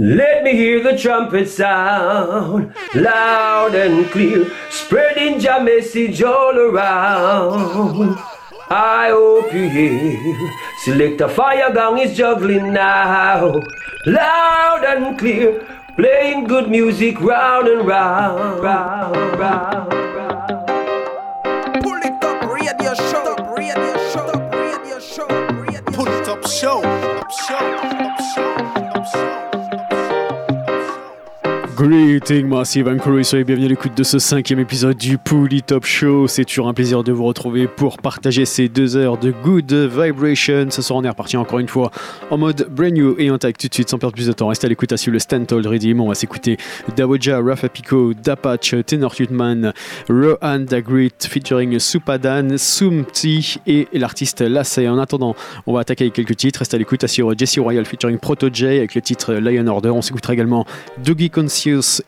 Let me hear the trumpet sound loud and clear, spreading your message all around. I hope you hear. Select a fire gong is juggling now, loud and clear, playing good music round and round, round, round. Pull it up, radio show, radio show, radio show, Pull it up, show, show, show. Greeting Massive and Crew, soyez bienvenus à l'écoute de ce cinquième épisode du Pouli Top Show. C'est toujours un plaisir de vous retrouver pour partager ces deux heures de Good Vibration. Ce soir, on est reparti encore une fois en mode brand new et en tac tout de suite sans perdre plus de temps. Restez à l'écoute à suivre le Stantold Redeem. On va s'écouter Dawoja, Rafa Pico, Dapatch, Tenor Tutman, Rohan Dagrit featuring Supadan, Sumti et l'artiste Lassay. En attendant, on va attaquer avec quelques titres. Restez à l'écoute à suivre Jesse Royal featuring Proto J avec le titre Lion Order. On s'écoutera également Dougie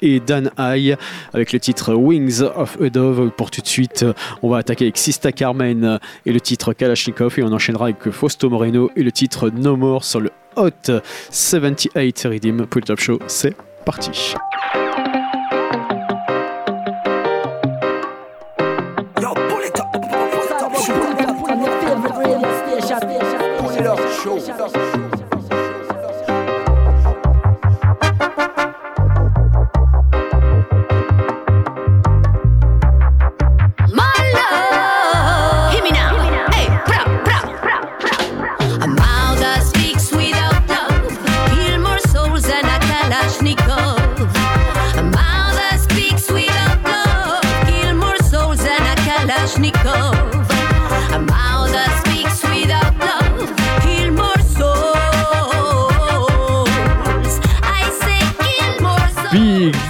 Et Dan High avec le titre Wings of a Dove. Pour tout de suite, on va attaquer avec Sista Carmen et le titre Kalashnikov et on enchaînera avec Fausto Moreno et le titre No More sur le Hot 78 Redeem. Pull Top Show, c'est parti.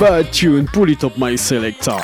Bad tune, pull it up my selector.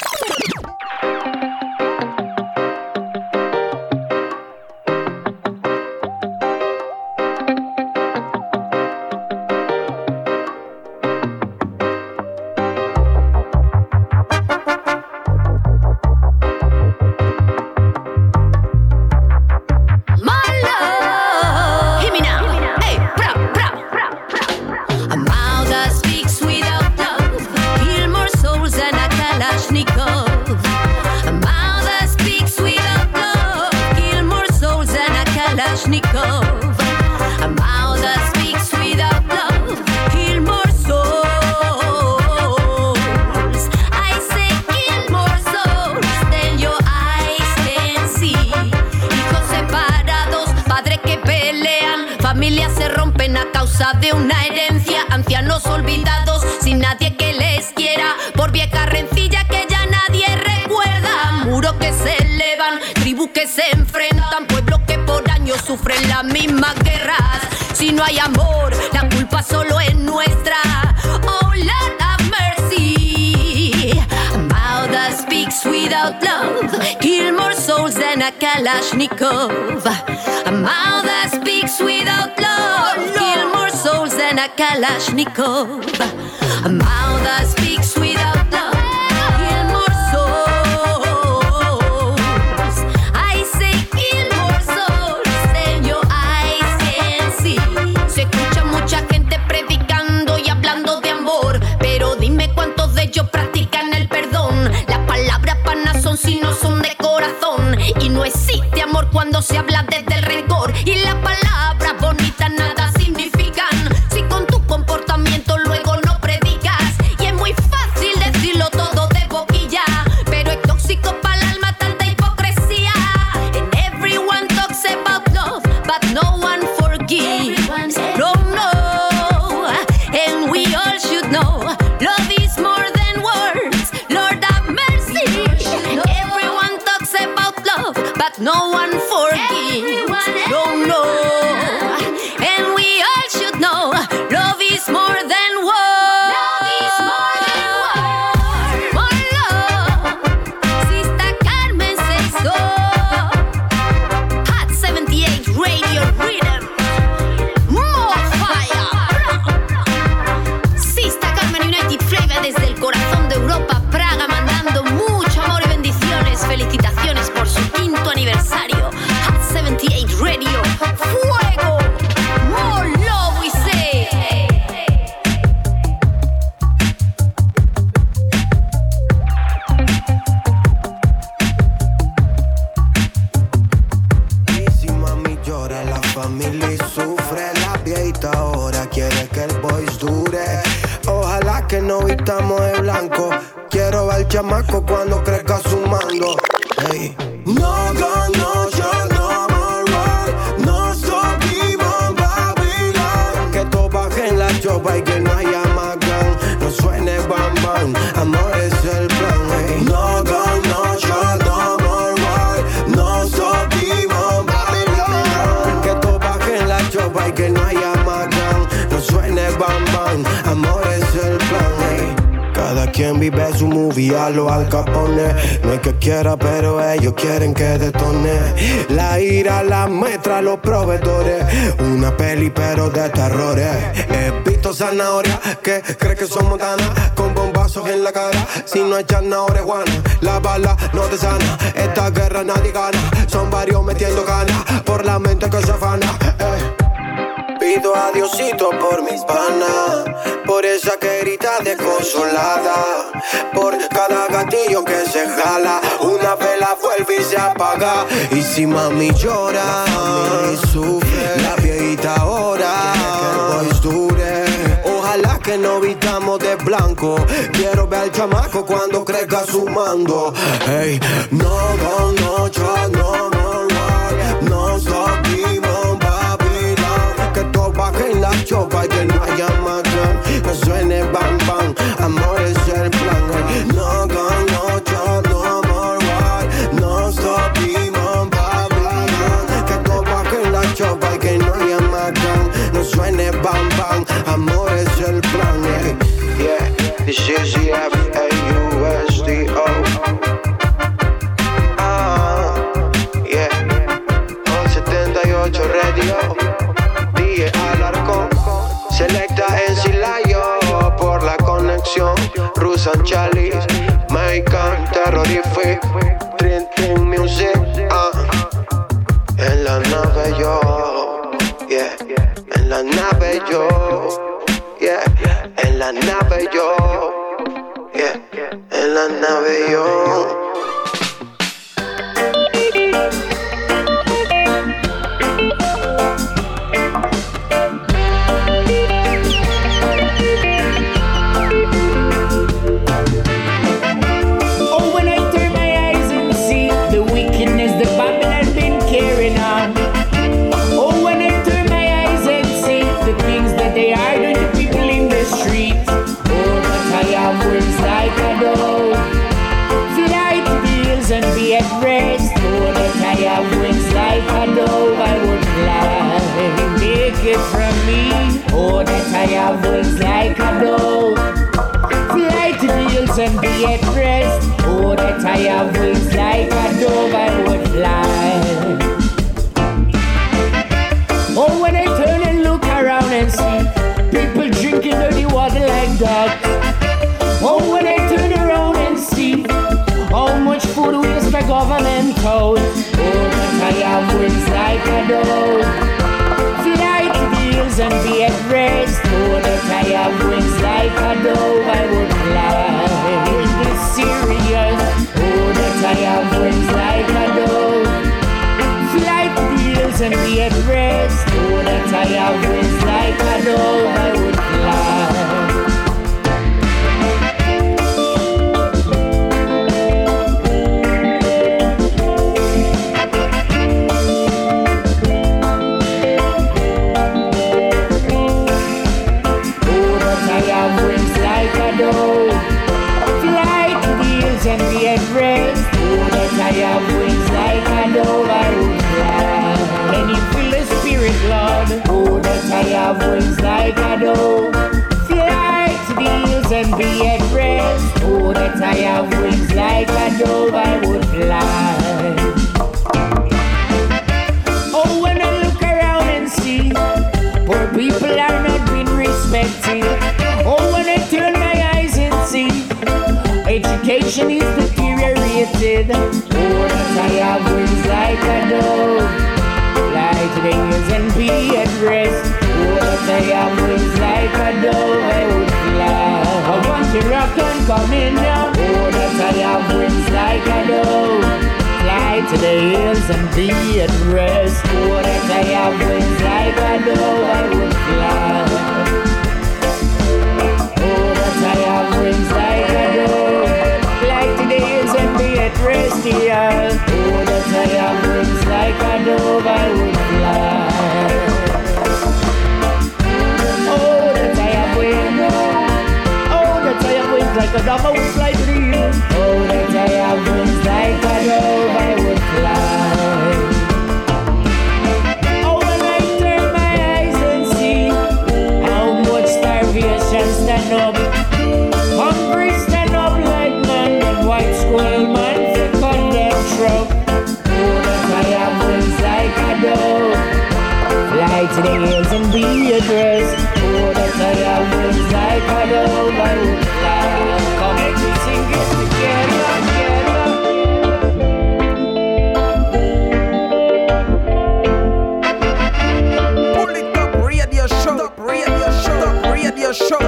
Kalashnikov. A mouth that speaks without love. Kill more souls than a Kalashnikov. A mouth No existe amor cuando se habla desde el rencor. Y la palabra no Juana, la bala no te sana. Esta guerra nadie gana. Son varios metiendo ganas. Por la mente que se afana. eh. Pido a Diosito por mis panas, por esa querida desconsolada, por cada gatillo que se jala, una vela vuelve y se apaga. Y si mami llora y sufre, la viejita ahora que el dure. Que no vitamos de blanco. Quiero ver al chamaco cuando crezca su mando. Hey, no, no, no, yo no, la nave yo. I would fly. Oh, when I turn and look around and see people drinking dirty water like. Oh, when I turn around and see how much food government. Oh, I wings like a dove. And be at rest. Oh, that I wings like a dove, I would I have wings like a dove. The hills and be at rest. Oh, that I have wings like a dove, I would fly. I have wings like a dove. Fly to the hills and be at rest. Oh, that I have wings like a dove, I would fly. Oh, when I look around and see poor people are not being respected. Oh, when I turn my eyes and see education is deteriorated. Oh, that I have wings like a dove. Fly to the and be at rest. They have wings like a dove, I would fly. I want to rock and come in now. Oh, that I have wings like a dove. Fly to the hills and be at rest. Oh, that I have wings like a dove, I would fly. Oh, that I have wings like a dove. Fly to the hills and be at rest, here. Oh, that I have wings like a dove, I would fly. like a dog, I would slightly. Oh, that I have been like Fly to the hills and be addressed. Oh, that I have wings like a dove. I would fly. Come and we sing it together, together. Pull it up, radio show, radio show, radio show,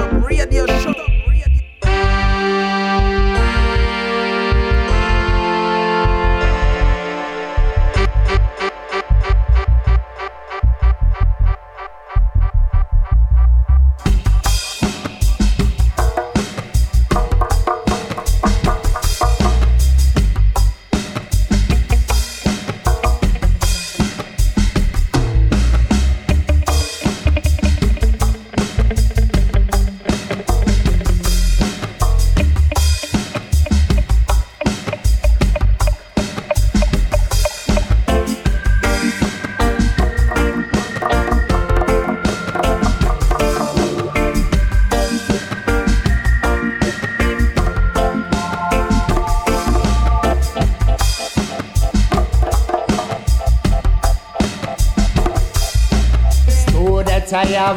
Oh,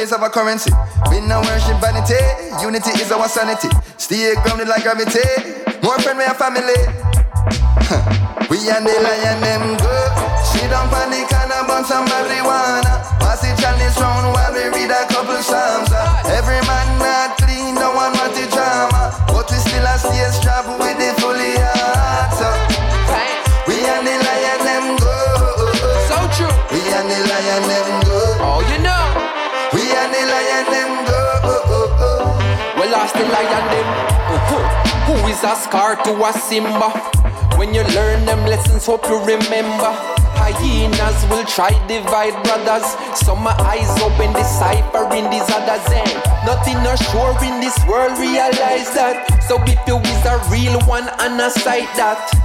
Friends when I base of a currency. We no worship vanity. Unity is our sanity. Stay grounded like gravity. More friend we a family. We and the lion them good. Down on the corner, burn some marijuana. Pass the chalice round while we read a couple psalms. uh. Every man not lion them. Who is a scar to a Simba? When you learn them lessons, hope you remember. Hyenas will try divide brothers. Some my eyes open, deciphering these others. And nothing no sure in this world, realize that. So if you is a real one and a sight that.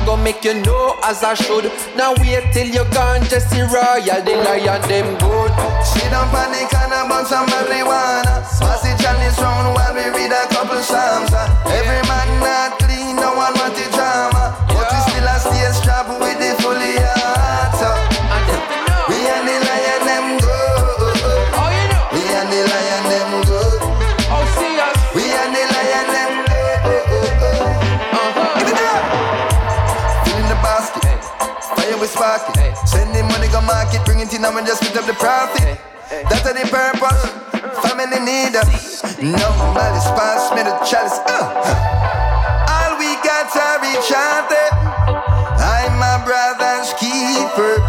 I, I go make you know as I should. Now wait till you're gone, Jesse Royal, the lion them good. Sit down on the corner, burn some marijuana. Pass chalice round while we read a couple psalms. Every man market, bring it in and just split up the profit. That's the purpose. Family need us. Nobody pass me the chalice. Uh. All we got to reach out there. I'm my brother's keeper.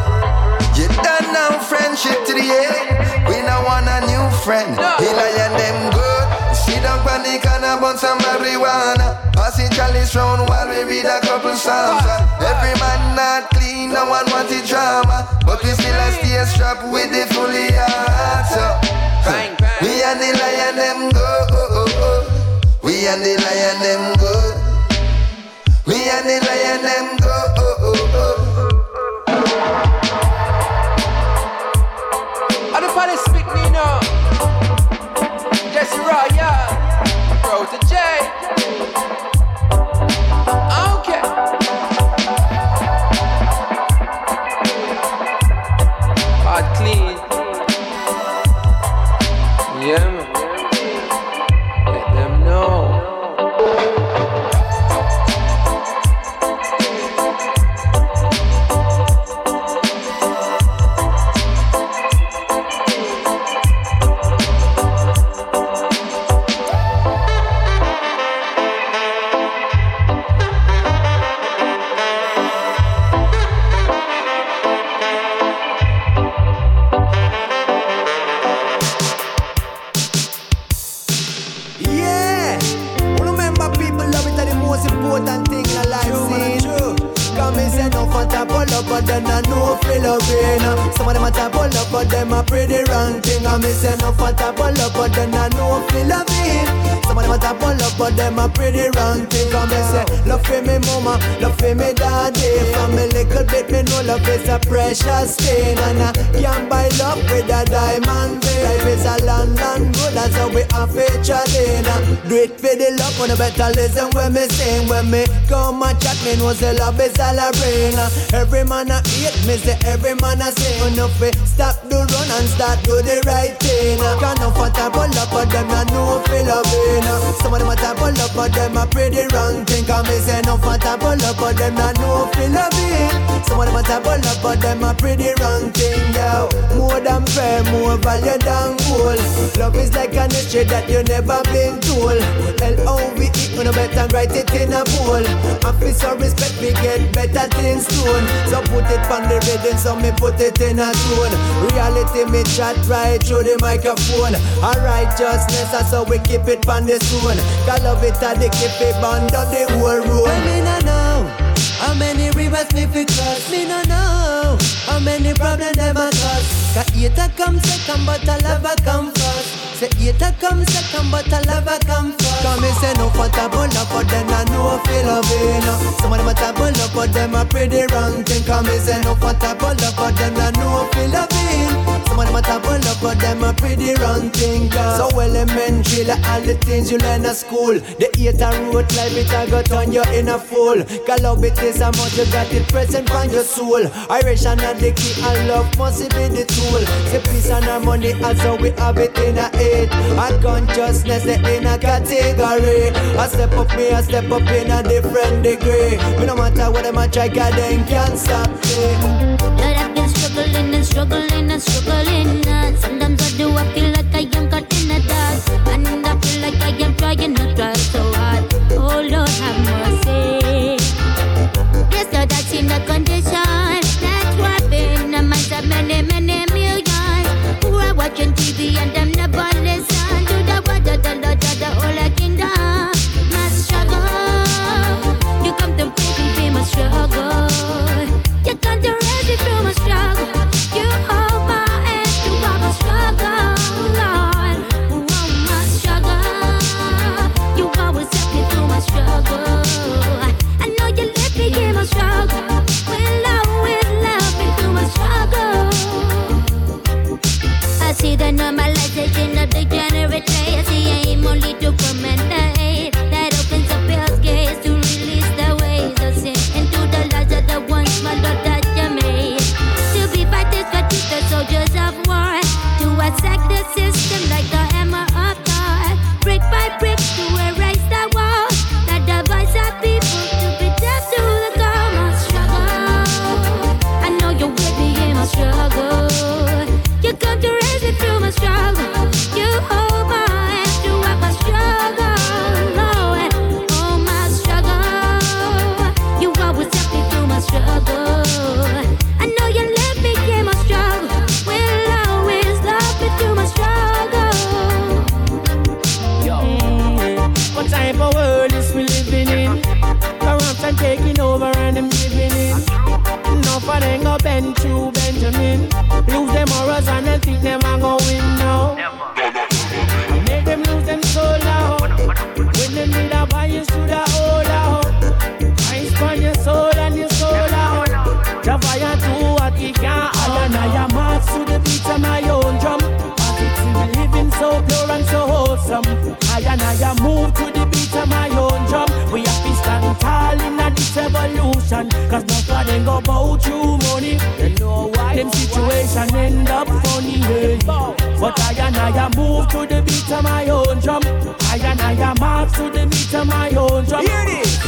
You done now friendship to the end. We don't want a new friend. He burn some marijuana. Passing chalice round while we read a couple songs. Every man not clean, no one want the drama. But we still a stay strapped with the fully heart. So, we and the lion them go. We and the lion them go. We and the lion them go. no brain Some of them a tap all up, but them a pretty wrong thing I miss enough a tap up, but then I know feel a bit love but them a pretty wrong thing. Come and say, love for me mama, love for me daddy. From a little bit, me know love is a precious thing. And I can't buy love with a diamond ring. Life is a land and good, that's how we have featured in. Do it for the love, when I better listen when me sing. When me come and chat, me know say love is all I bring Every man a hate, me say every man a sing Enough we stop the run and start do the right thing. Can't no fat a pull up, but them a know feel loving Some of them a tap pull up, but them a pretty wrong. Thing Cause me say no fat a pull up, but them a know feel loving Some of them a tap pull up, but them a pretty wrong. Thing, yo More than fair, more value than gold. Love is like an history that you never been told. L-O-V-E, you know better write it in a bowl. And for some respect, we get better things soon. So put it on the rhythm, so me put it in a tune. Reality, me chat right through the microphone. A righteousness, how we keep it on the stone Cause love it, and they keep it bond on the whole road I mean, I know how many rivers me fi cross, me no know How many problems them a cause Cause hater come second but a lover come first Say hater come second, but a lover come first. Come and say no for taboo love, but then I know feel loving. Some of them a taboo love, but them a pretty wrong thing. Come and say no for taboo love, but then I know feel loving. Some of them a taboo but them wrong. So elementary, like all the things you learn at school. The hater road life, it a go turn you in a fool. Cause love it is a much you got it present on your soul. Irish and the key and love must be the tool. Say peace and harmony, as how we have it in a it. And consciousness in a category. I step up me, I step up in a different degree. No matter what them a try, God them can't stop me. Struggling and struggling and. Sometimes I do, I feel like I am caught in the dark. And I feel like I am trying to try so hard. Oh Lord, have mercy. Yes, Lord, that's in the condition. That's why I've been amongst many, many millions who are watching TV and them evolution. Cause nobody go about you money. You know why? Them situation end up funny. Yeah. But I and I move to the beat of my own drum. I and I march to the beat of my own drum. Hear this.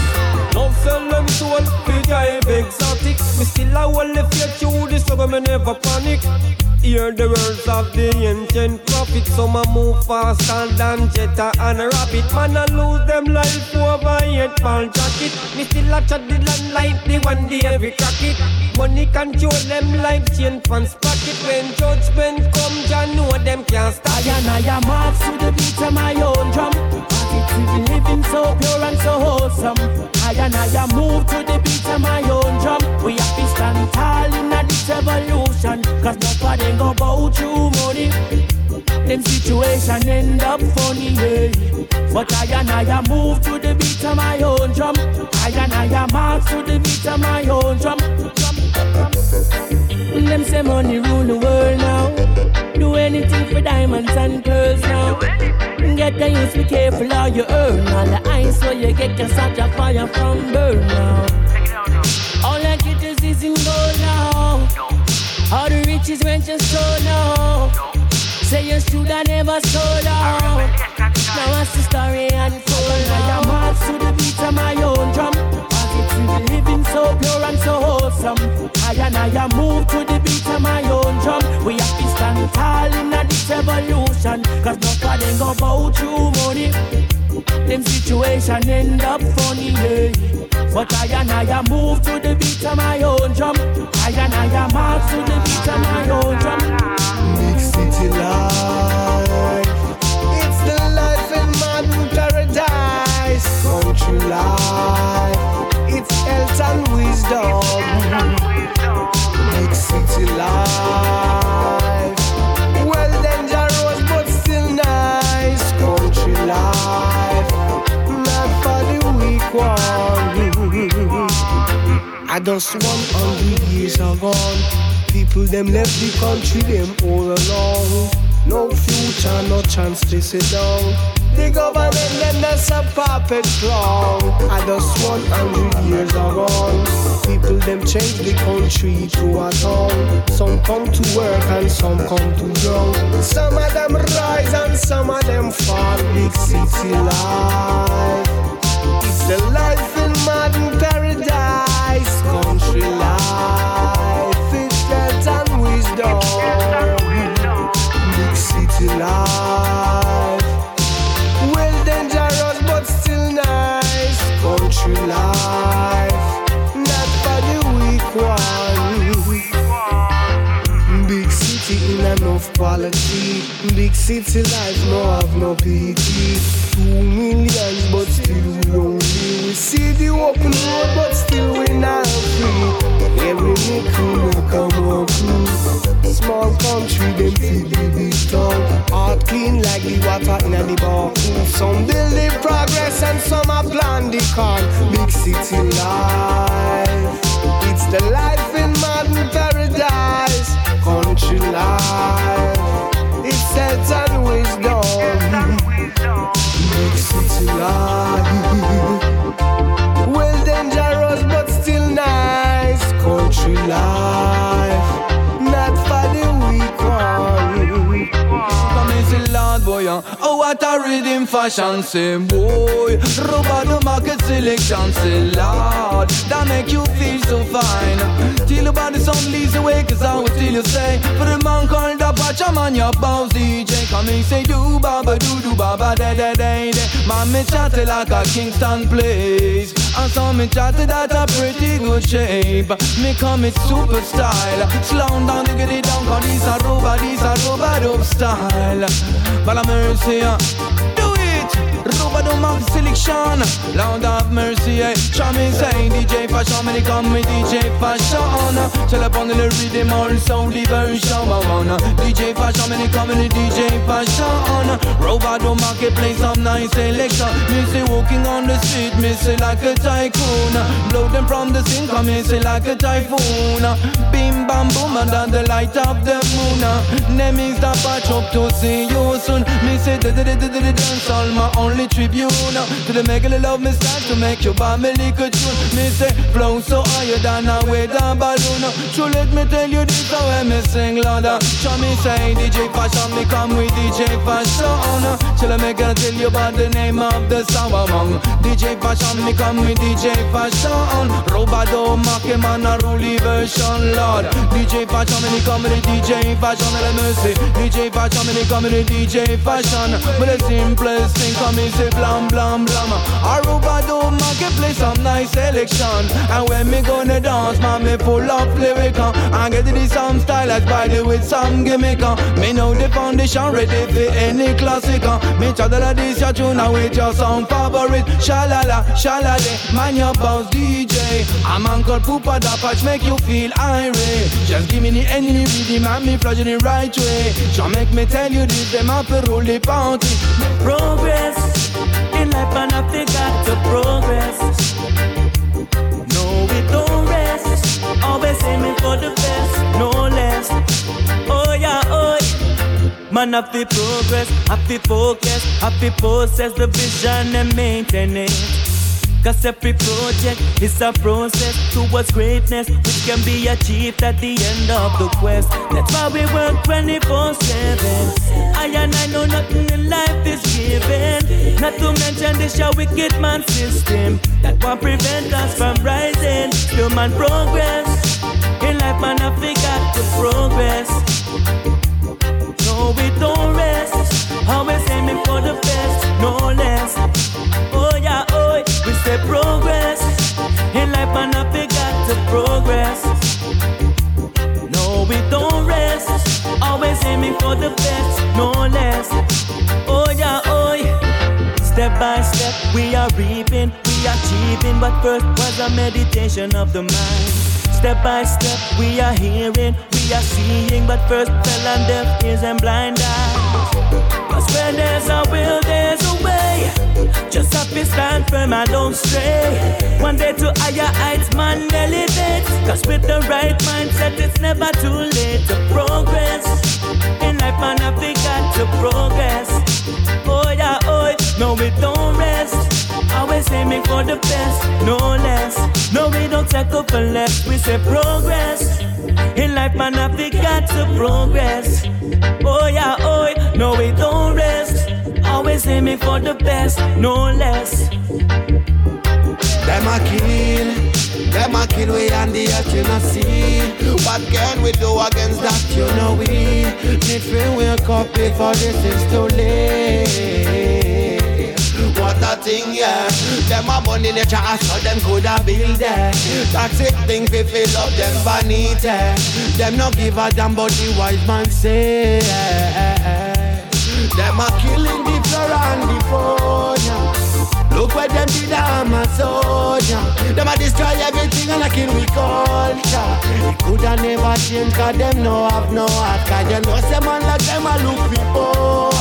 Love sell them soul, feel drive exotic. Me still a hold the faith through the struggle, me never panic. Hear the words of the ancient prophet. Some a move faster than Jetta and a Rabbit. Man a lose them life over eight pound jacket. Me still a chat the land like the one day every crack it. Money control them life chain pants pocket. When judgment come, Jah know them can't stop. I and I am march to the beat of my own drum. Positive living so pure and so wholesome. I and I move to the beat of my own drum. We have to stand tall in this evolution. Cause nobody go bow you money. Them situation end up funny, yeah. But I and I move to the beat of my own drum. I and I march to the beat of my own drum. Them say money rule the world now. Do anything for diamonds and pearls now. Get the use, be careful how you earn. All the ice so you get can start a fire from burn now. All I get is in gold now. All the riches went just so now. Say you should have never sold out. Now what's the story unfold? I am march to the beat of my own drum. Living so pure and so wholesome. I and I move to the beat of my own drum. We have to stand tall in this evolution. Cause nobody go bow through money. Them situation end up funny, yeah. But I and I move to the beat of my own drum. I and I march to the beat of my own drum. Big city life. It's the life in modern paradise. Country life. It's health and wisdom. Big city life. Well dangerous but still nice. Country life. Not for the weak one. I just one hundred years are gone. People them left the country them all alone. No future, no chance to sit down. The government them that's a puppet clown. I just one hundred years are. People them change the country to a town. Some come to work and some come to drown. Some of them rise and some of them fall. Big city life. It's the life in modern enough quality. Big city life no have no pity. Two millions but still we lonely. We see the open road but still we not free. Every nickel will come up through. Small country them feed the big town. Heart clean like the water in the bar. Some the progress and some are plan the con. Big city life. It's the life in modern paradise. Country life. It's health and wisdom. Big city life. Rhythm fashion, say boy. Rubber the market selection, say Lord, that make you feel so fine. Till your body sound leads away, cause I will still you say. For the man called the Pacha man, your boss DJ. Come and say, do baba, do do baba, da da da da. Man, me chat like a Kingston place. And some me chat that a pretty good shape. Me come it super style. Slow down, to get it down, cause these are rubber, these are rubber up style. But I'm mercy, uh, it. Robado Mark selection. Lord of mercy, eh. Show me say DJ Fashion, me come with DJ Fashion. Tell up on the rhythm also the version. DJ Fashion, me come with DJ Fashion. Robado Market play some nice selection. Me say walking on the street, me say like a tycoon. Blow them from the scene, come me say like a typhoon. Bim bam boom under the light of the moon. Name is the patch up to see you soon. Me say da da da da da dance all my only tribute to the mega love me start to make your body lick a tune. Me say flow so higher than a weather balloon. So let me tell you this how I me sing louder. Show me say DJ Fashion, me come with DJ Fashion. Shall I make her tell you about the name of the song among DJ Fashion, me come with DJ Fashion. Robado, Marque Man, a rule version, Lord. DJ Fashion, me come with DJ Fashion, let me see DJ Fashion, me come with DJ Fashion. But the simplest thing come is say blam blam blam. Aruba do market play some nice selection. And when me gonna dance, man, me full of lyric. uh, And get it some style as body with some gimmick. uh. Me know the foundation ready for any classic. uh. Me chatala this your tune with your song favorite. Shalala, shalale, man your boss DJ. I'm Uncle Poopa da patch make you feel irate. Just give me the enemy rhythm and me flush it the right way. So make me tell you this, them up roll the bounty. Progress in life and I think got to progress. No, we don't rest. Always aiming for the best, no less. Oh yeah, oh. yeah. Man, have to progress, have to focus, have to possess the vision and maintain it. Cause every project is a process towards greatness, which can be achieved at the end of the quest. That's why we work 24 7. I and I know nothing in life is given. Not to mention this your wicked man system that won't prevent us from rising. Human progress in life, man, I got to progress. No, we don't rest. Always aiming for the best, no less. Progress. No, we don't rest. Always aiming for the best, no less. Oh yeah, oh yeah. Step by step, we are reaping, we are achieving. But first was a meditation of the mind. Step by step, we are hearing, we are seeing. But first fell on deaf ears and blind eyes. Cause where there's a will, there's a way. Just have to stand firm and don't stray. One day to higher heights, man, elevate. Cause with the right mindset, it's never too late to progress. In life, man, to got to progress. Oh yeah, oh, no, we don't rest. Always aiming for the best, no less. No, we don't settle for less. We say progress. In life, man, to got to progress. Oh yeah, oh, no, we don't rest. Always aiming for the best, no less. Them a kill, them a kill we and the earth you not see. What can we do against that? You know we need to wake up before this is too late. What a thing, yeah. Them a money nature, so them coulda build there. Toxic thing fi fill up them vanity. Them no give a damn but the wise man say. Them a killing the flora and the fauna. Look what them did to Amazonia Them a destroy everything and a kill we culture It coulda never change cause them no have no heart Cause you know say man like them a look people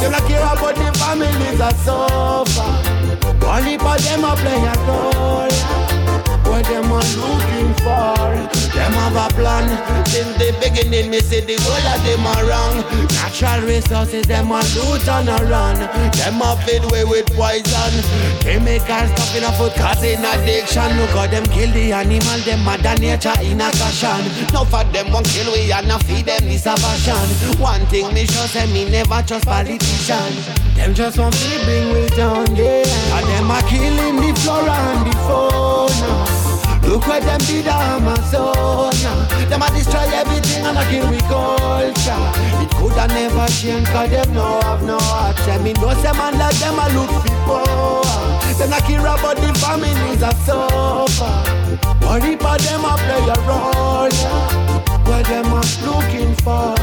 Them not care about the families that suffer. Heap of them a play a role what them are looking for. Them have a plan. Since the beginning me see the whole of them are wrong. Natural resources them a loot and a run. Them a feed way with poison. Chemicals stuff in a food causing addiction. Look how them kill the animal Them mother nature in a caution Enough of them won't kill we and a feed them this a passion One thing me sure say me never trust politicians Them just want to bring we down, yeah. And them a killing the flora and the fauna. Look what them did to Amazonia Them a destroy everything and a kill we culture. It coulda never change cause them no have no heart. Say me know say man like them a look power. Them a care about the families that suffer. Worry about them a play a role yeah. What them a looking for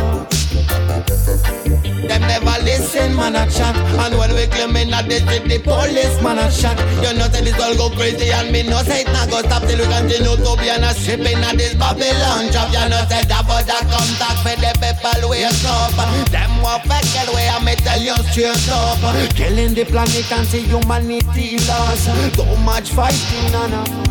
them never listen man a chat. And when we claim in a the city, police man a shot. You know say this all go crazy and me no say it not go stop till we continue to be on a ship in this Babylon job. You know say that but that come back for the people wake up. Them what fake way I me tell you straight up. Killing the planet and see humanity lost. Too much fighting on us.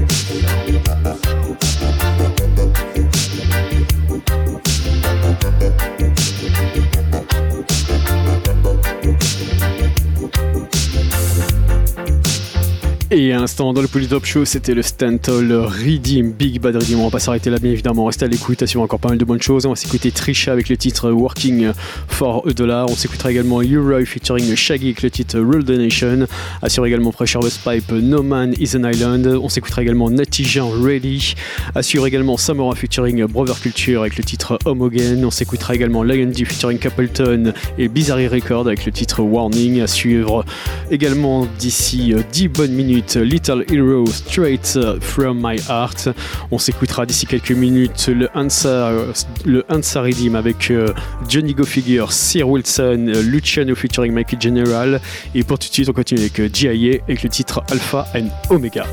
Et à l'instant, dans le Polytop Show, c'était le Stantol Redeem, Big Bad Redeem. On va pas s'arrêter là, bien évidemment. Restez à l'écoute, à encore pas mal de bonnes choses. On va s'écouter Trisha avec le titre Working for a Dollar. On s'écoutera également Uri featuring Shaggy avec le titre Rule the Nation. Assure également Pressure Pipe No Man is an Island. On s'écoutera également Natty Jean Ready. Assure également Samora featuring Brother Culture avec le titre Homogen. On s'écoutera également Lion D featuring Capleton et Bizarre Record avec le titre Warning. À suivre également d'ici 10 bonnes minutes Little Hero Straight From My Heart. On s'écoutera d'ici quelques minutes le Ansar, le avec euh, Johnny Go Figure, Sir Wilson, Luciano featuring Michael General. Et pour tout de suite, on continue avec euh, GIA avec le titre Alpha and Omega.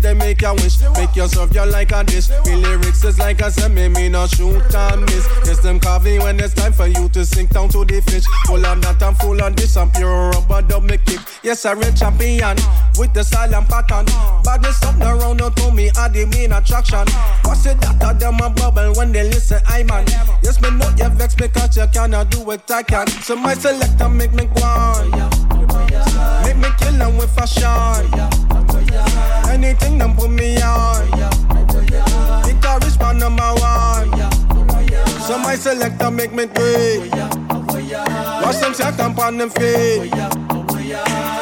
They make your wish. Make yourself your like a dish. Me lyrics is like a semi, me no shoot and miss. Yes, them coffee when it's time for you to sink down to the fish. Full of that and full of this, and pure rubber me kick. Yes, I real champion with the silent pattern. Badness up around now to me, are the main attraction. What's it that of them a bubble when they listen, I man. Yes, me know you vex me cause you cannot do what I can. So my selector make me go on. Make me kill them with fashion. Anything them put me on. Guitarist man number one. So my selector make me it. Watch them set up on them feet.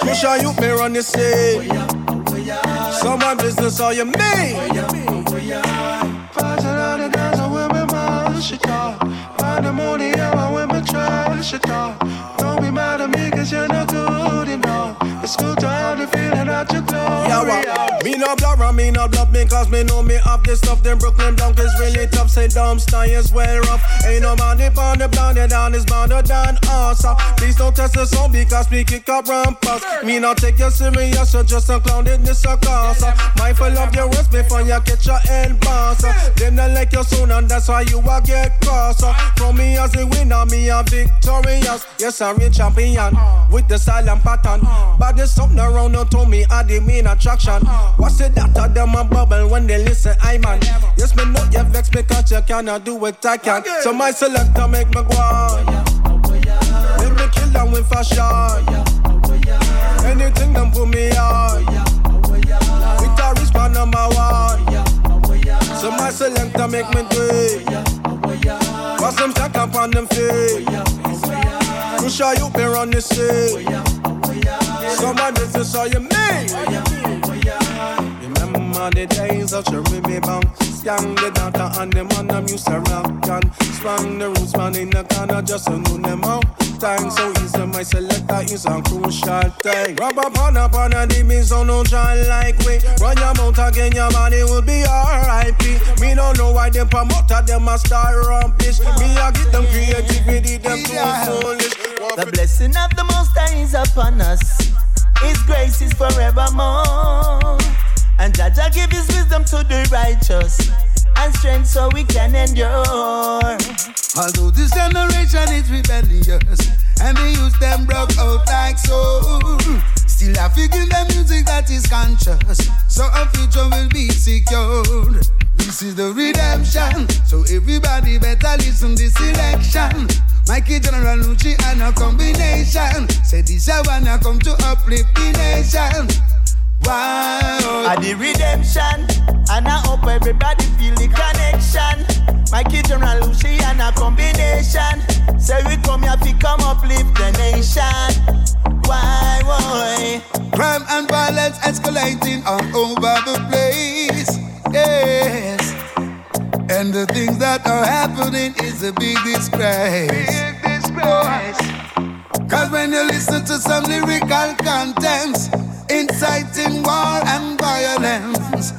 Push on you, me run the scene. So my business all you mean. And it up Find the money and my women trash it up Don't be mad at me cause you're not good It's good to have the feeling that you're Yeah, glorious well, me no blur and me no bluff me cause me know me up this stuff. Them Brooklyn Blanc is really tough. Say dumb style is well rough. Ain't no man dip on the planet down is better than us. uh. Please don't test the song because we kick up rampers. Me not take you serious, so just a clown in this circus. uh. Mindful of your words before you catch your head boss. uh. Them not like your son and that's why you a get cross. uh. From me as a winner, me a victorious. Yes, I'm a champion with the style and pattern. But there's something around now to me, I uh-huh. the main attraction. What's it that of them a bubble when they listen, I man. Yes, me know you vex because you cannot do what I can. So my selector make me go on. Oh, make me kill them with fashion. Oh, Anything them put me on. Oh, Guitarist man number one. So my selector make me do it. Watch them stack up on them feet. Crucial you be run the sea. So my business all you mean. Remember the days of Cherubim Bank Scan the data and the man them used to rock and Sprang the roots man in the corner just to know them out Time so easy my selector is a crucial thing Rub up on up on the demons so no try like we Run your mouth again your body will be R.I.P. Me don't know why them promoter them a star rubbish Me a get them creativity them too foolish The blessing of the Most High is upon us. His grace is forevermore. And Jaja give his wisdom to the righteous and strength so we can endure. Although this generation is rebellious and they use them broke out like so, still I figure the music that is conscious, so our future will be secured. This is the redemption, so everybody better listen this election. Mikey General Lucci and a combination. Say this I wanna come to uplift the nation. Wow. At the redemption, and I hope everybody feel the connection. Mikey General Lucy and a combination. Say we come here to come uplift the nation. Why, why? Crime and violence escalating all over the place. Yes. And the things that are happening is a big disgrace. Big disgrace. Cause when you listen to some lyrical contents, inciting war and violence,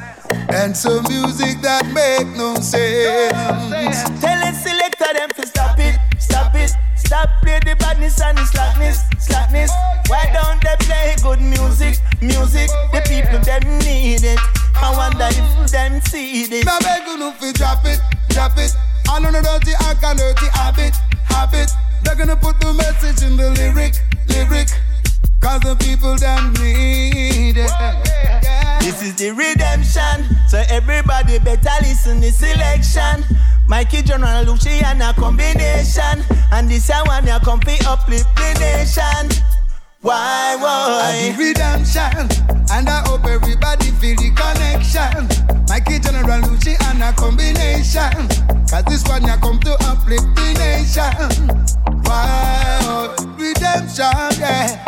and some music that make no sense. Tell it selector them to stop it, stop it. Stop play the badness and the slackness, slackness. Why don't they play good music, music? The people them need it. I wonder if them see this. Now beg you fi drop it, drop it. All on the dirty act and dirty habit. Lyric, lyric. Cause the people them need it. This is the redemption. So everybody better listen this selection. Mikey General Luciano combination. And this one ya come fi uplift the nation. Why, why? the redemption. And I hope everybody feel the connection. Mikey General Luciano combination. Cause this one ya come to uplift the nation. Why, oh, redemption, yeah.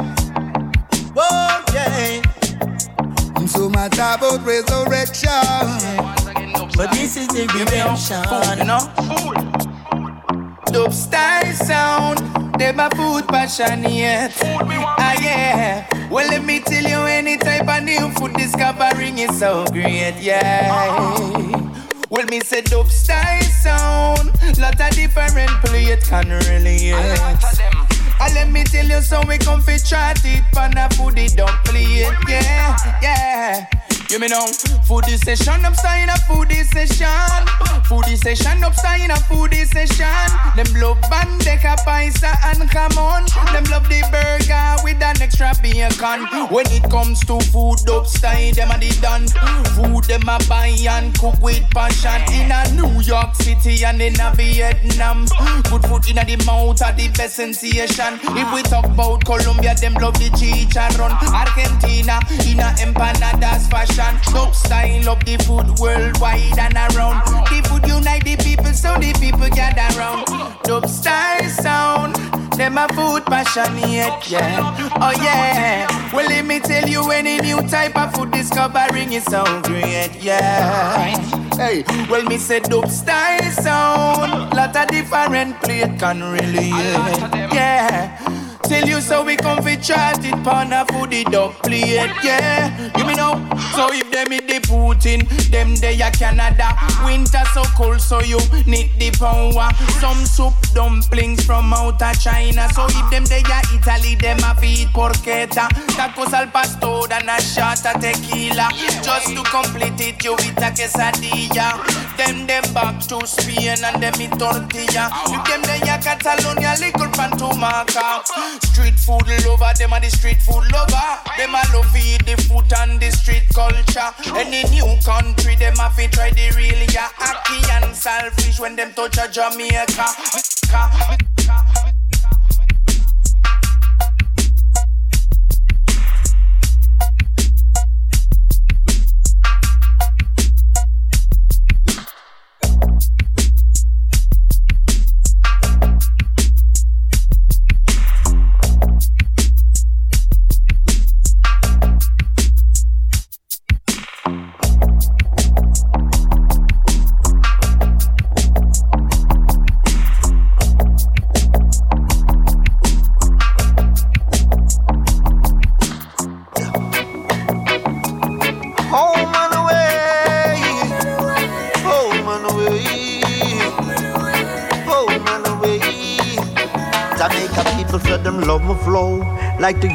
Oh, yeah. So much about resurrection. But this is the redemption. you know? Dope style sound, they my food passionate. Ah yeah. Well let me tell you, any type of new food discovering is so great, yeah. Well, me say dope style sound, lot of different play it can relate. And let me tell you, so we come fi chat it, pan a food it don't play yeah, yeah. You me know, foodie session, I'm starting a foodie session. Foodie session, up starting a foodie session. Them love bandeja, paisa and come on. Them love the burger with an extra bacon. When it comes to food up style, them a the done. Food them a buy and cook with passion. In a New York City and in a Vietnam. Good food in a the mouth are the best sensation. If we talk about Colombia, them love the chicharron. Argentina, in a empanadas fashion. Dope style of the food worldwide and around. The food unite the people, so the people gather round. Dope style sound, them a food passionate, yeah. Oh yeah. Well, let me tell you, any new type of food discovering is so great, yeah. Hey, well, me say dope style sound, lot of different plate can really, yeah. Tell you so we come fi chat it pan a foodie dog plate, yeah. You me know? So if them in the poutine, them they a Canada. Winter so cold, so you need the power. Some soup dumplings from out of China. So if them they a Italy, them a feed porchetta. Tacos al pastor and a shot of tequila. Just to complete it, you eat a quesadilla. Them them back to Spain and them eat tortilla. If them they a Catalonia, little pan pantomaka. Street food lover, them are the street food lover. Them a love eat the food and the street culture. Any new country, them a fi try the real ya. ackee and saltfish when them touch a Jamaica.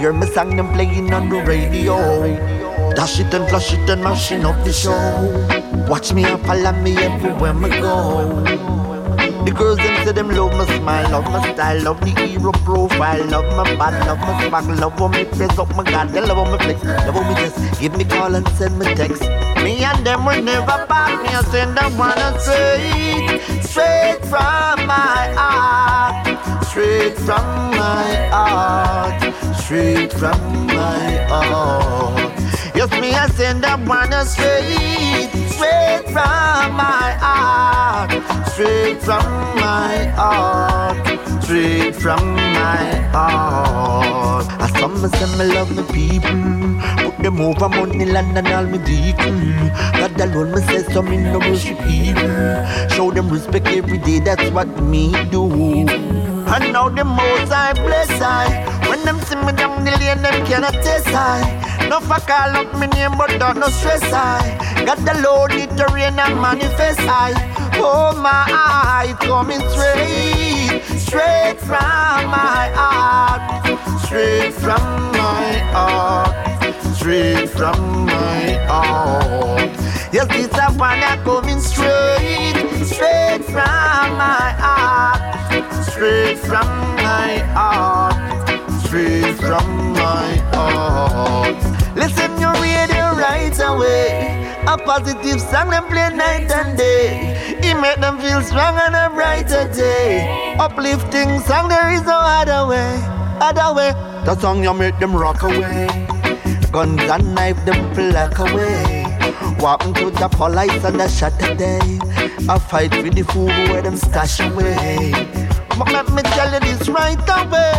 Hear me song them playing on the radio. Dash it and flush it and mashing up the show. Watch me and follow me everywhere me go. The girls them say them love my smile, love my style, love the hero profile, love my bad, love my swag, love how me face up my god, they love how me flex, love how me just give me call and send me text. Me and them will never back me, I send them wanna straight, straight from my heart, straight from my heart, straight from my heart. Yes, me I send them wanna straight, straight from my heart, straight from my heart, straight from my heart. I saw me say me love me people, put them over money land and all me deacon. God alone me say so me no worship evil. Show them respect every day, that's what me do. And now the most I bless I. When them see me down the lane, them cannot taste I. No fuck call up me name, but don't no stress I. Got the load, need to rain and manifest I. Oh my eye, coming straight, straight from my heart, straight from my heart, straight from my heart. Yes, this a one that coming straight, straight from my heart, straight from my heart, straight from my heart. Listen your radio right away. A positive song them play night and day. It make them feel strong and a brighter day. Uplifting song there is no other way, other way. The song you make them rock away. Guns and knife them pluck away. Walking to the police on the Saturday. I fight with the fool where them stash away. But let me tell you this right away.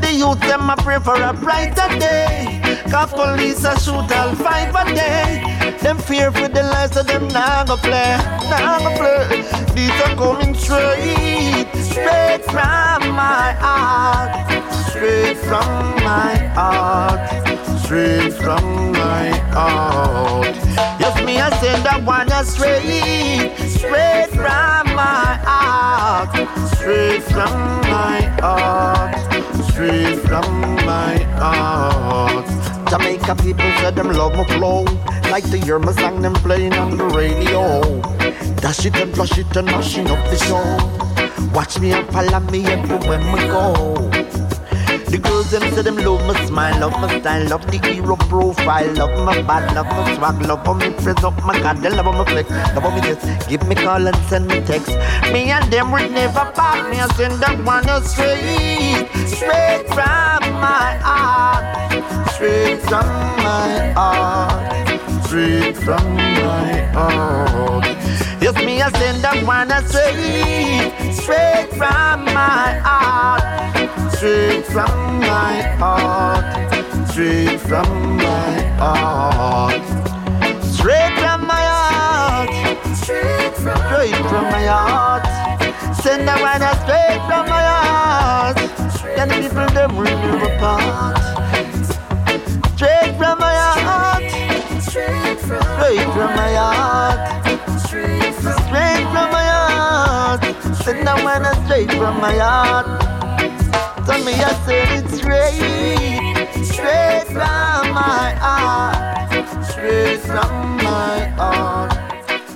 The youth them a pray for a brighter day. Cause police a shoot all five a day. Them fear for the lives of them nah go play, nah go play. These are coming straight, straight from my heart, straight from my heart, straight from my heart. Yes, me I send that one straight, straight from my heart, straight from my heart, straight from my heart. Jamaica people said them love my flow, like to hear my song them playing on the radio. Dash it and flush it and mashing up the show. Watch me and follow me everywhere we go. The girls them say them love my smile, love my style, love the hero profile, love my bad, love my swag, love how me press up my god, they love how me flex, love how me just give me call and send me text. Me and them will never part, me I send that one straight, straight from my heart, straight from my heart, straight from my heart. Yes, me a send that one straight, straight from my heart. Straight from my heart, straight from my heart, straight from my heart, straight from, my heart. Send that one straight from my heart. Can people them remove apart? Straight from my heart, straight from, my heart, straight from my heart. Send that one straight from my heart. So me I say it straight, straight from my heart, straight from my heart,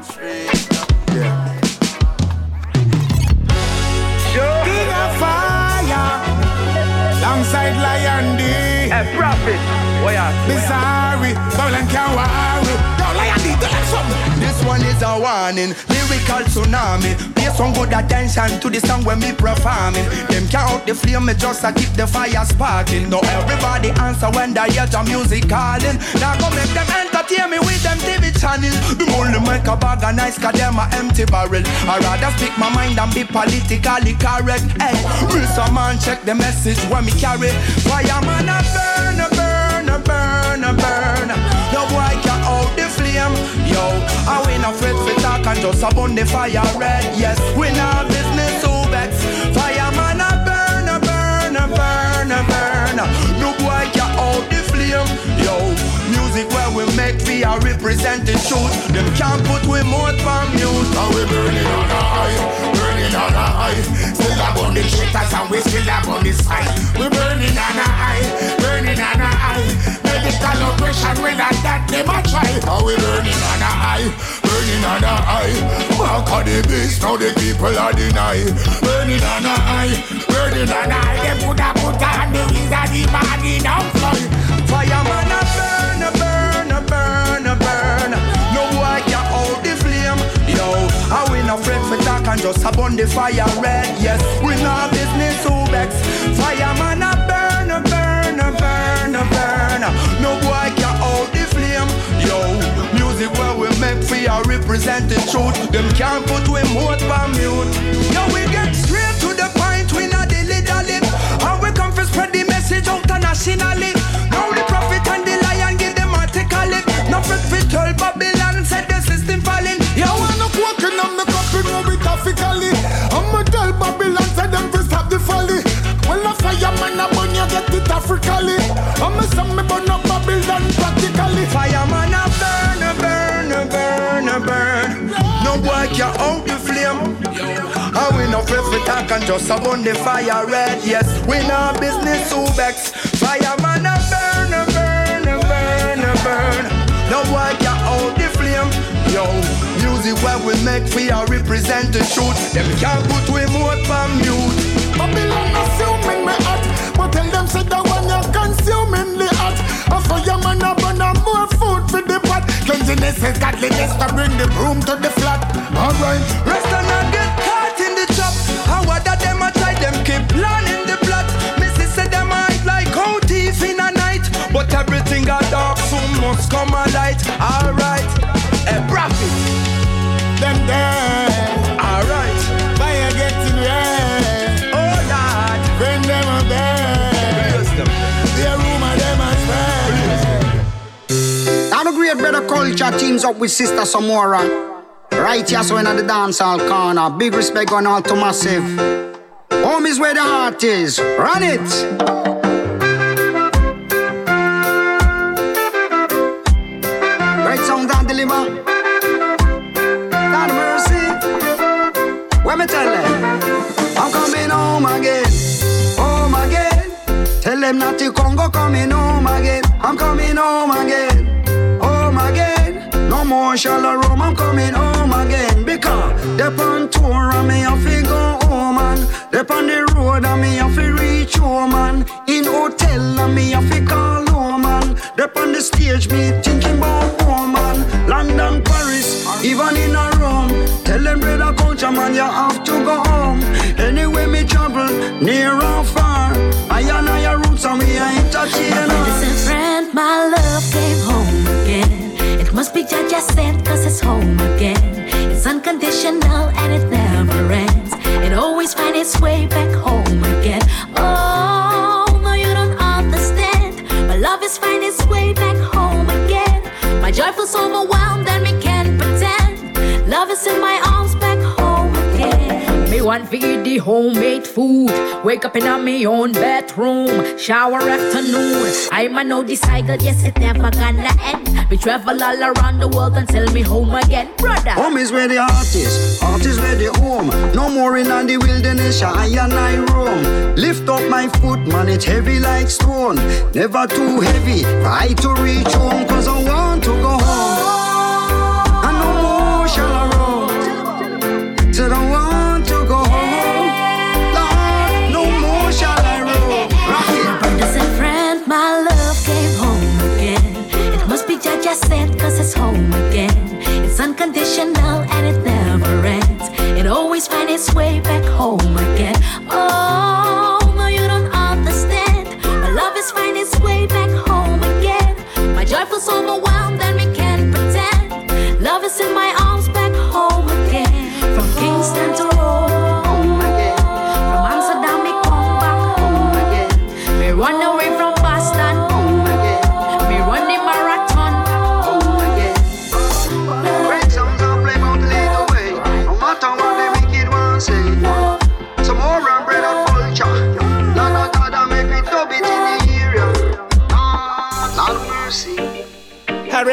straight from yeah. King of fire, alongside Lion D. Hey, prophet? Bizarre, Babylon can worry. Yo, Lion D, do that something. One is a warning, lyrical tsunami. Pay some good attention to the song when me performing. Them count out the flame, me just a keep the fire sparking. Now everybody answer when they hear the music calling. Now go make them entertain me with them TV channel. The only make a bag of nice, cause them a empty barrel. I rather speak my mind than be politically correct. Hey, Mr. Man, check the message when me carry. Fireman a burn, a burn, a burn, a burn. No boy can flame. Yo, I win a fret for talk and just burn the fire red. Yes, we not business who vex. Fireman a burn, a burn, a burn, a burn. No boy can out the flame. Yo, music where we make we are representing truth. Them can't put we mouth on mute. Now we burning on a high, burning on a high. Still up on the shitters and we still up on the side. We burning on a high, burning on a high. Medical operation when that that them a try. Now we burning on a high, burning on a high. Mark of the beast, now the people are deny. Burning on a high, burning on a high. Them put a put on the of the body now fly. Fireman a burn, a burn, a burn, a burn. No boy can hold the flame. Yo, I win a fret for talk and just a burn the fire red. Yes, we no business who vex. Fireman a No boy can hold the flame. Yo, music where we make for our representing truth. Them can't put we mouth on mute. Yo, we get straight to the point. We not dilly dally. And we come for spread the message out nationally. Now the prophet and the lion give them artically. No fit fit tell Babylon said the system falling. You wanna walking on the cup, you know it graphically. I'ma tell Babylon said them to stop the folly. Well, a fireman a burn, you get it Africally. I'ma say me Fireman a burn, a burn, a burn, a burn. No boy can out the flame. I no fit for talk and just a burn the fire red. Yes, we no business who vex. Fireman a burn, a burn, a burn, a burn. No boy can out the flame. yo. Music where we make we are represent the truth. Them can't put we more on mute. Babylon assuming me hot, but tell them say that one you're consuming the hot. I for your for the pot. Cleanliness is godliness to bring the broom to the flat. Alright, rest and not get caught in the trap. How that them a try them keep planning the plot. Missy said them eyes like how thief in a night, but everything got dark soon must come a light. Alright, brother teams up with Sister Samora. Right here, so in the dancehall corner. Big respect on all to massive. Home is where the heart is. Run it. Them not to Congo coming home again. I'm coming home again. Home again. No more shallow room. I'm coming home again. Because they on tour and me have to go home and they on the road and me have to reach home and in hotel and me have to call home and they on the stage me thinking about home and London, Paris, even in a Rome. Tell them brother culture man you have to go home. Anyway me travel near or far. I and I are roots and we are entertainers. Listen, friend, my love be Jah just sent cause it's home again. It's unconditional and it never ends. It always finds its way back home again. Oh, no, you don't understand. My love is finding its way back home again. My joyful's overwhelmed and want eat the homemade food. Wake up in a me own bedroom. Shower afternoon. I'm a the cycle, yes, it never gonna end. We travel all around the world and until me home again, brother. Home is where the heart is, heart is where the home. No more in the wilderness, I and I roam. Lift up my foot, man, it's heavy like stone. Never too heavy, I to reach home, cause I want to go home. It's home again. It's unconditional and it never ends. It always finds its way back home again. Oh, no, you don't understand. My love is finding its way back home again. My joyful's overwhelmed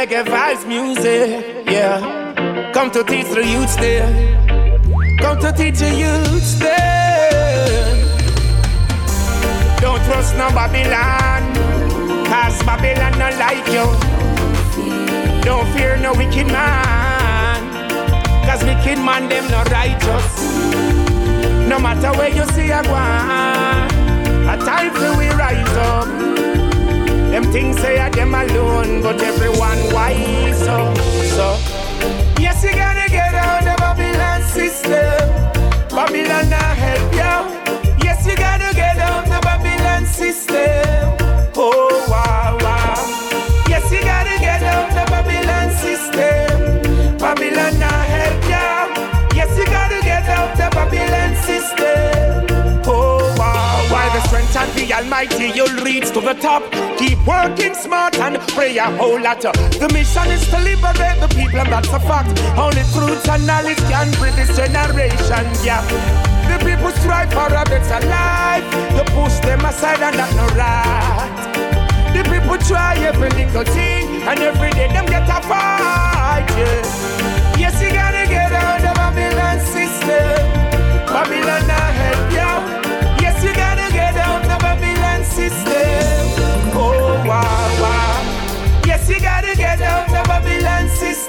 reggae vibes music, yeah. Come to teach the youths there. Come to teach the youths there. Don't trust no Babylon, cause Babylon not like you. Don't fear no wicked man, cause wicked man them not righteous. No matter where you see a one, a time for we rise up. Them things say are them alone, but everyone wise up. So, yes, you gotta get out of Babylon system. Babylon not help you. Yes, you gotta get out of Babylon system. The Almighty, you'll reach to the top. Keep working smart and pray a whole lot. The mission is to liberate the people, and that's a fact. Only truth and knowledge can bridge this generation gap. The people strive for a better life. You push them aside, and that's not right. The people try every little thing, and every day them get a fight. Yeah. Yes, you gotta get out of Babylon system. Babylon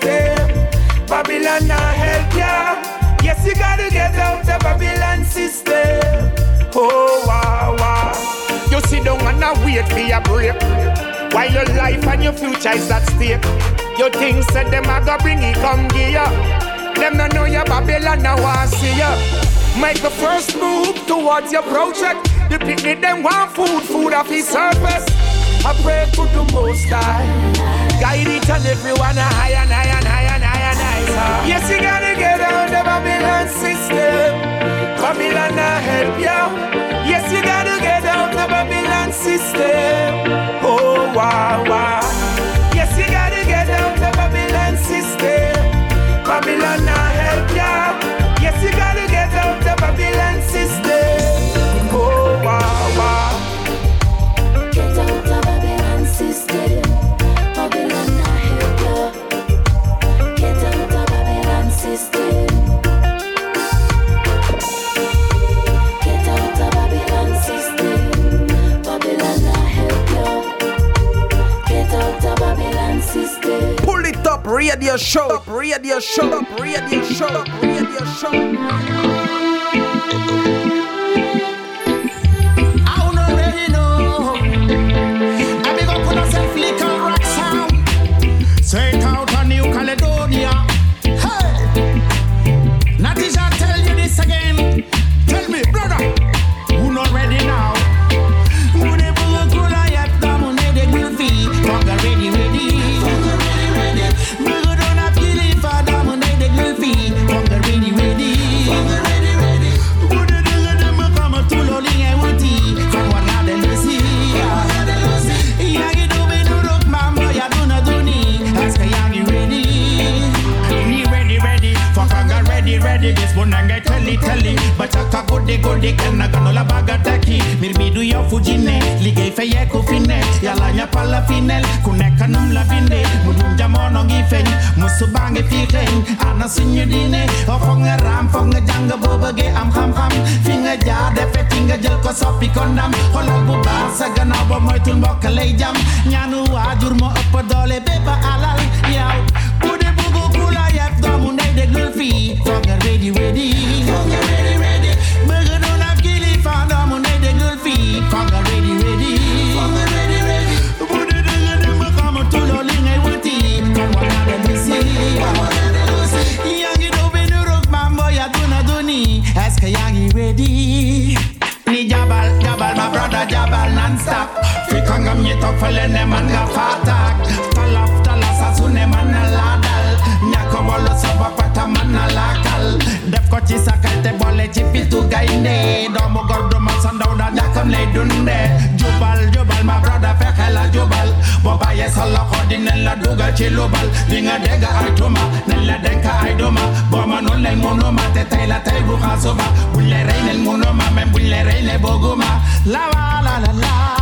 Babylon not help ya. Yes, you gotta get out of Babylon system. Oh, wow, wow. You sit down and I wait for your break. While your life and your future is at stake. Your things said them I go bring it, come give ya. Them no know your Babylon, I want see ya. Make the first move towards your project. The picnic, them want food, food off his surface. I pray for the most high. Guide each and everyone higher and higher and higher and higher and higher. Yes, you gotta get out the Babylon system. Babylon a help you. Yes, you gotta get out the Babylon system. Oh, wow, wow. Yes, you gotta get out the Babylon system. Babylon a help you. Up, radio show, up, radio show, up, radio show, up, radio show. di kenna kano la baga teki. Mirmidu yo fujine ligei feye kufine yalanya pala finel kuneka numla vinde mudum jamono gifen musu bange fiken ana sunyu dine ofonga ram fonga janga bobage am ham ham. Finga ja defe tinga jel ko sopi kondam. Holo bu barsa gana bo moytul mbokk lay jam. Nyanu wajur mo ëpp dole beba alal yaw bu de kula yef doomu ndey déglul fii fonga ready ready. Fonga ready ready. Jabal, non-stop. Fika ngam nye tok fele ne man nga fatak Talaf, talaf, sasune man na ladal Nyako bolo soba pata man na lakal Def ko ci sakal te boole ci pitu gaynde Doomu gor du ma sa ndaw da ñàkkam lay dunde. Jubal, jubal, my brother fexe la jubal. Boo bàyyee sa loxo dinañ la dugal ci lubal Di nga dégg ay tuma, nañ la denk ay duma. Boo mënul leen munuma te tey la tey bu xaasuba Buñ le rey leen munuma même buñ le rey le bëgguma La la la la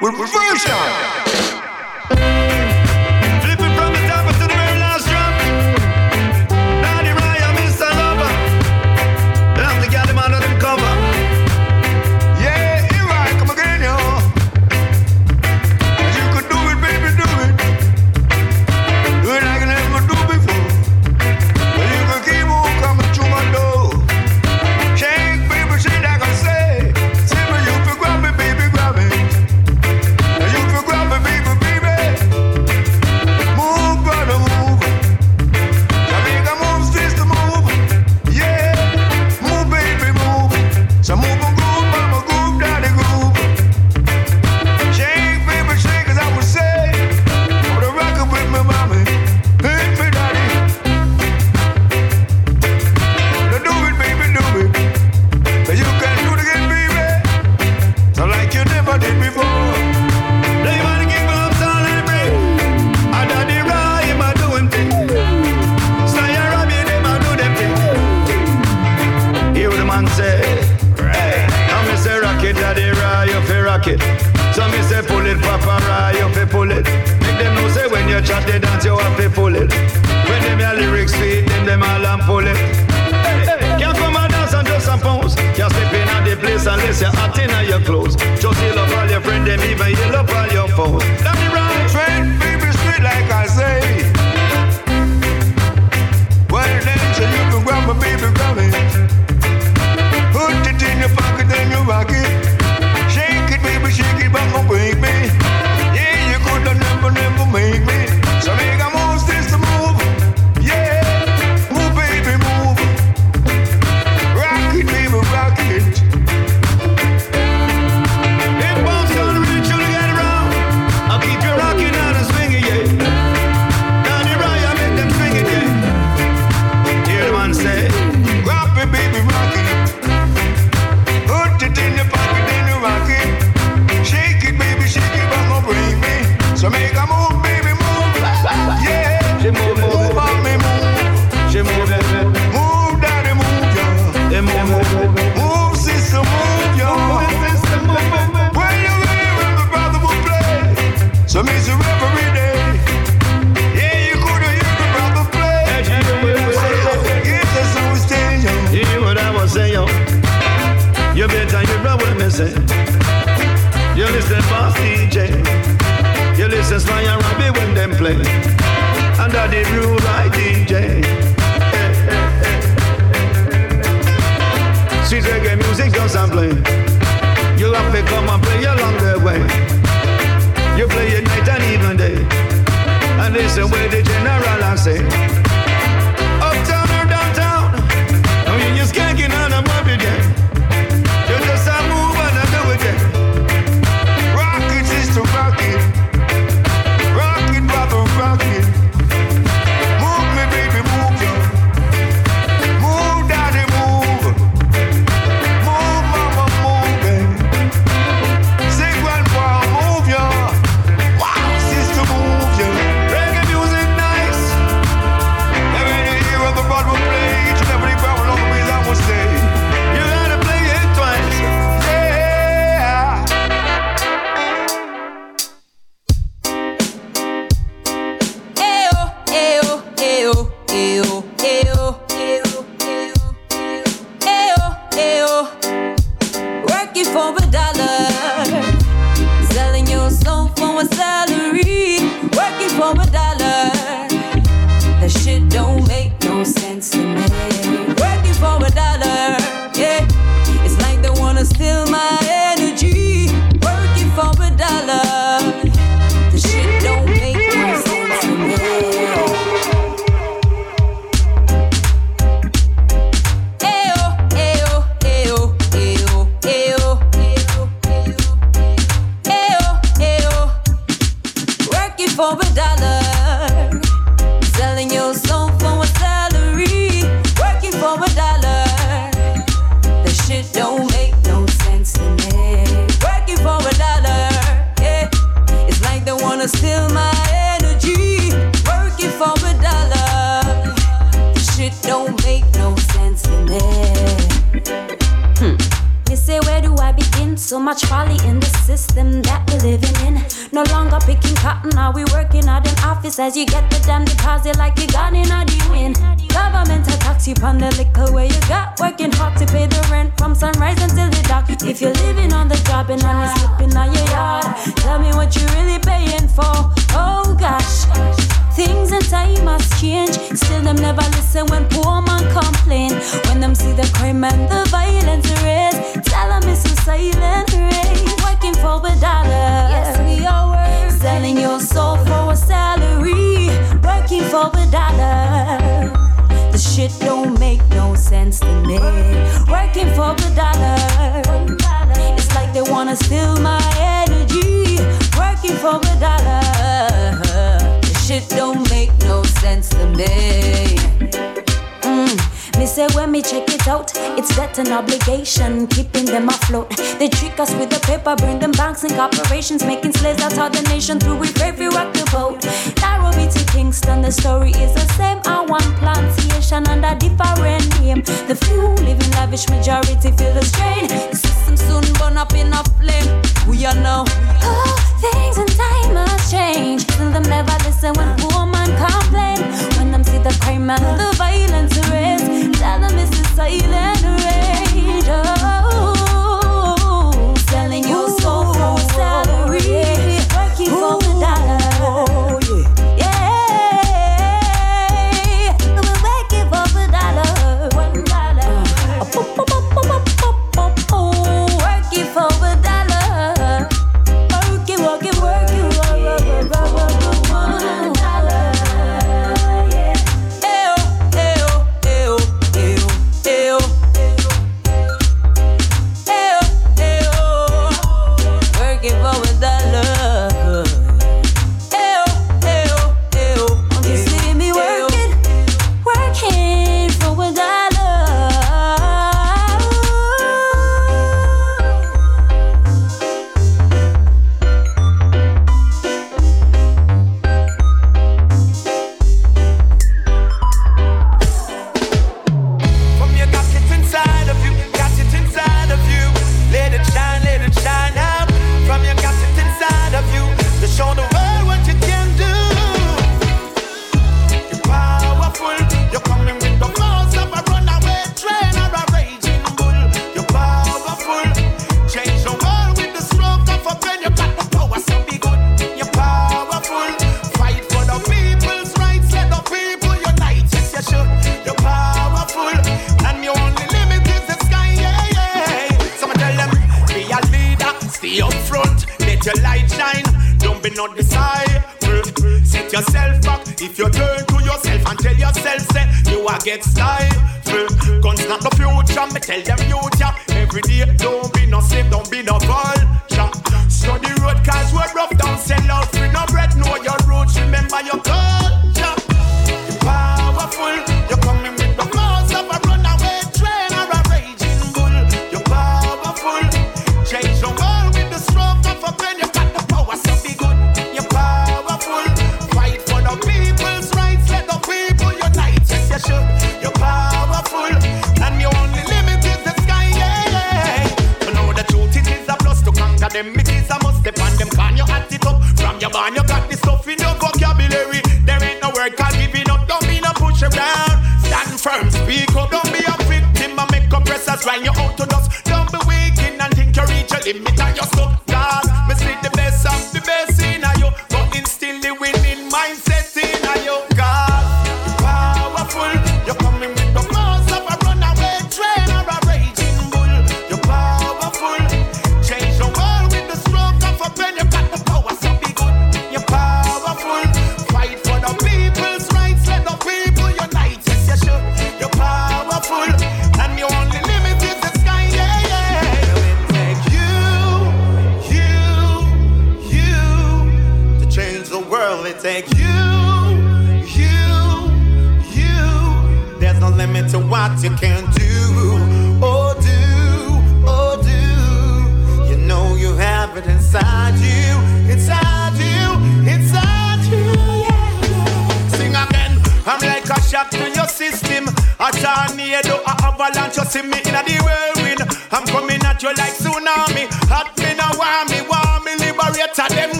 with version.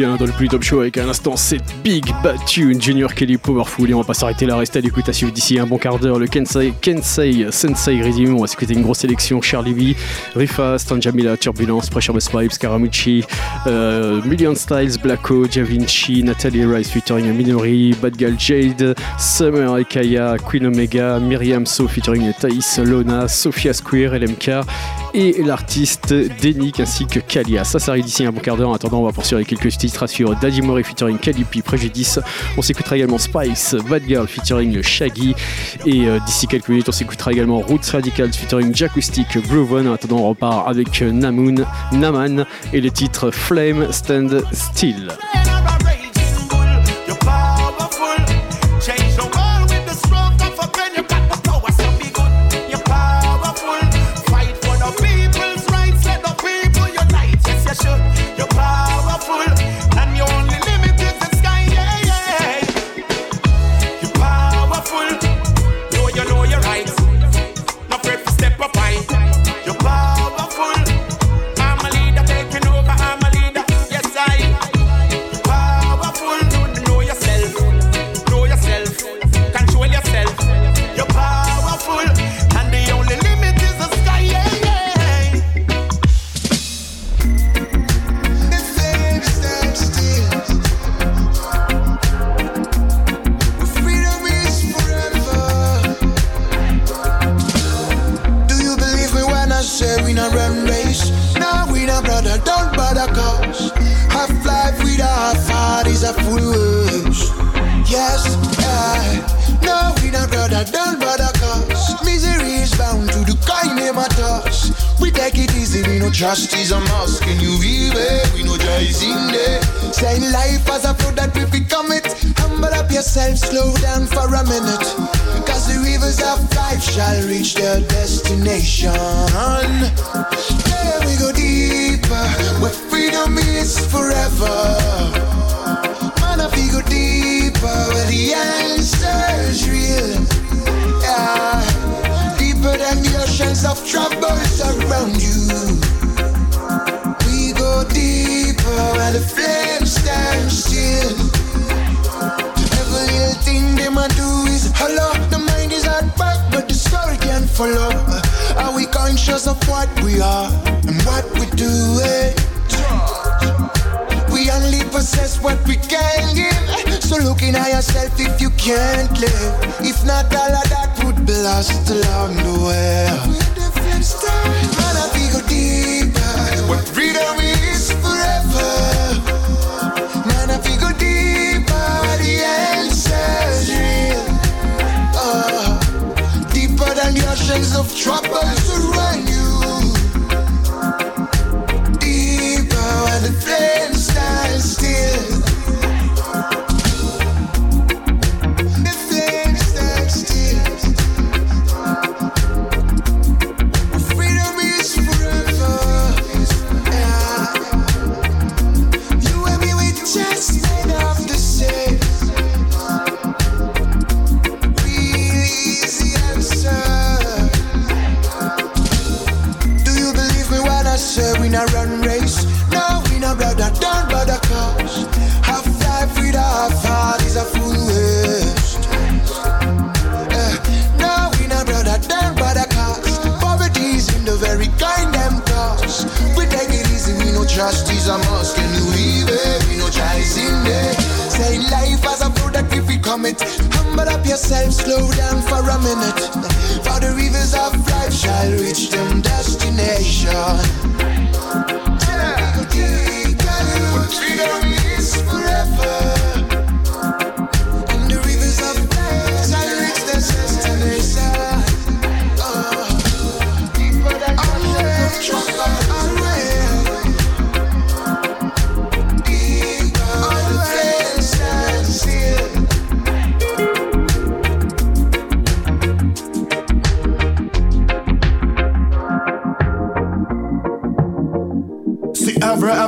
dans le plus top show avec à l'instant cette big bad tune Junior Kelly Powerful et on va pas s'arrêter là, restez à l'écoute à suivre d'ici un bon quart d'heure le Kensai, Kensai Sensei Resume, on va s'écouter une grosse sélection Charlie B, Rifa, Stanjamila, Turbulence, Pressure Best Vibes, euh, Million Styles, Blacko, Javinci, Natalie Rice featuring Minori, Bad Girl Jade, Summer Ekaya, Queen Omega, Myriam So featuring Thaïs Lona, Sophia Square, LMK et l'artiste artistes ainsi que Kalia. Ça, s'arrête d'ici un bon quart d'heure. En attendant, on va poursuivre avec quelques titres à. Daddy Mori featuring Calipi, Préjudice. On s'écoutera également Spice, Bad Girl featuring Shaggy. Et euh, d'ici quelques minutes, on s'écoutera également Roots Radicals featuring Jacoustic, Groove En attendant, on repart avec Namoon, Naman et les titres Flame Stand Still.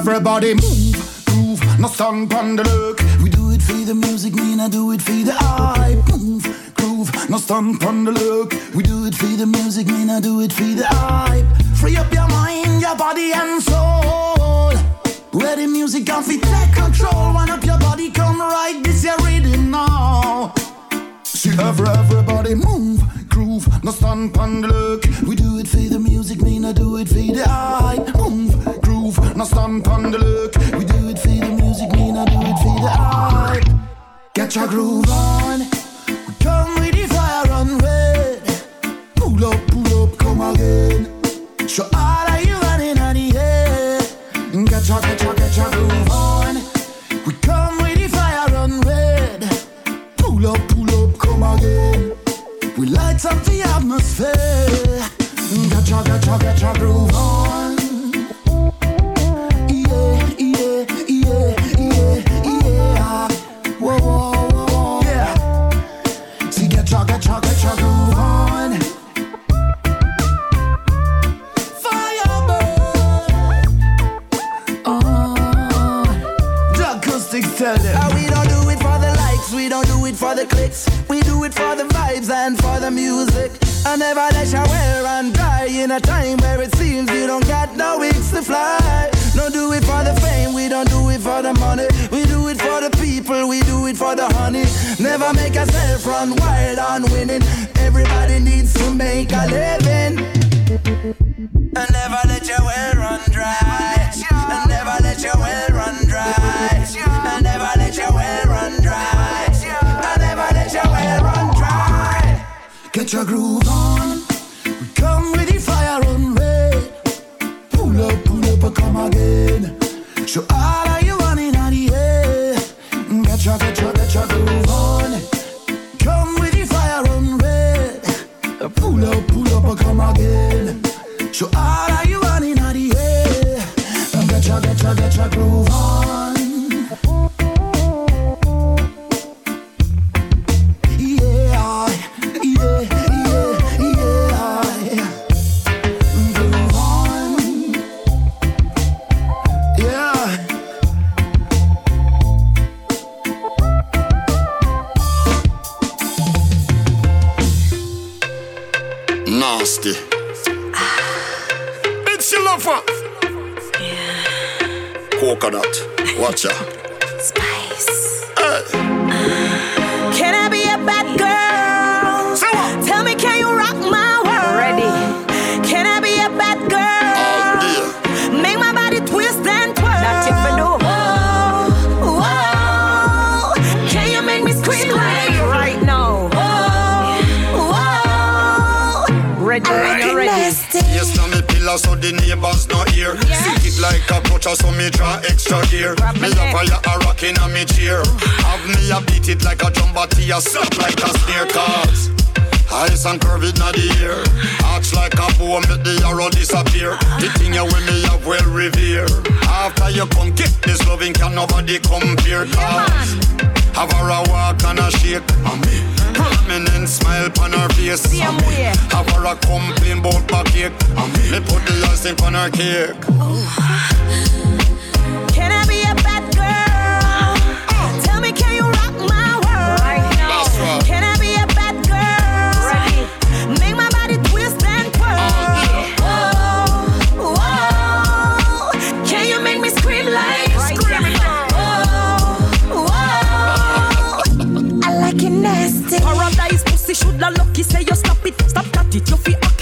everybody move, move, no stand on the look. We do it for the music, me and I do it for the hype. Move, groove, no stand on the look. We do it for the music, me and I do it for the hype. Free up your mind, your body and soul. Ready, music can fit, take control. One up your body, come right, this your rhythm now. See every, everybody move, groove, no stand on look. We do it for the music, me and I do it for the hype. Move, no stand on the look. We do it for the music, me not do it for the art. Get your groove on. And curve it na the air. Arch like a bow, make the arrow disappear. The thing you with me have well revere. After you come get this loving, can nobody compare. Cause have her a walk and a shake. And me prominent smile on her face. And me have her a complain about my cake. And me, me put the icing on her cake. Can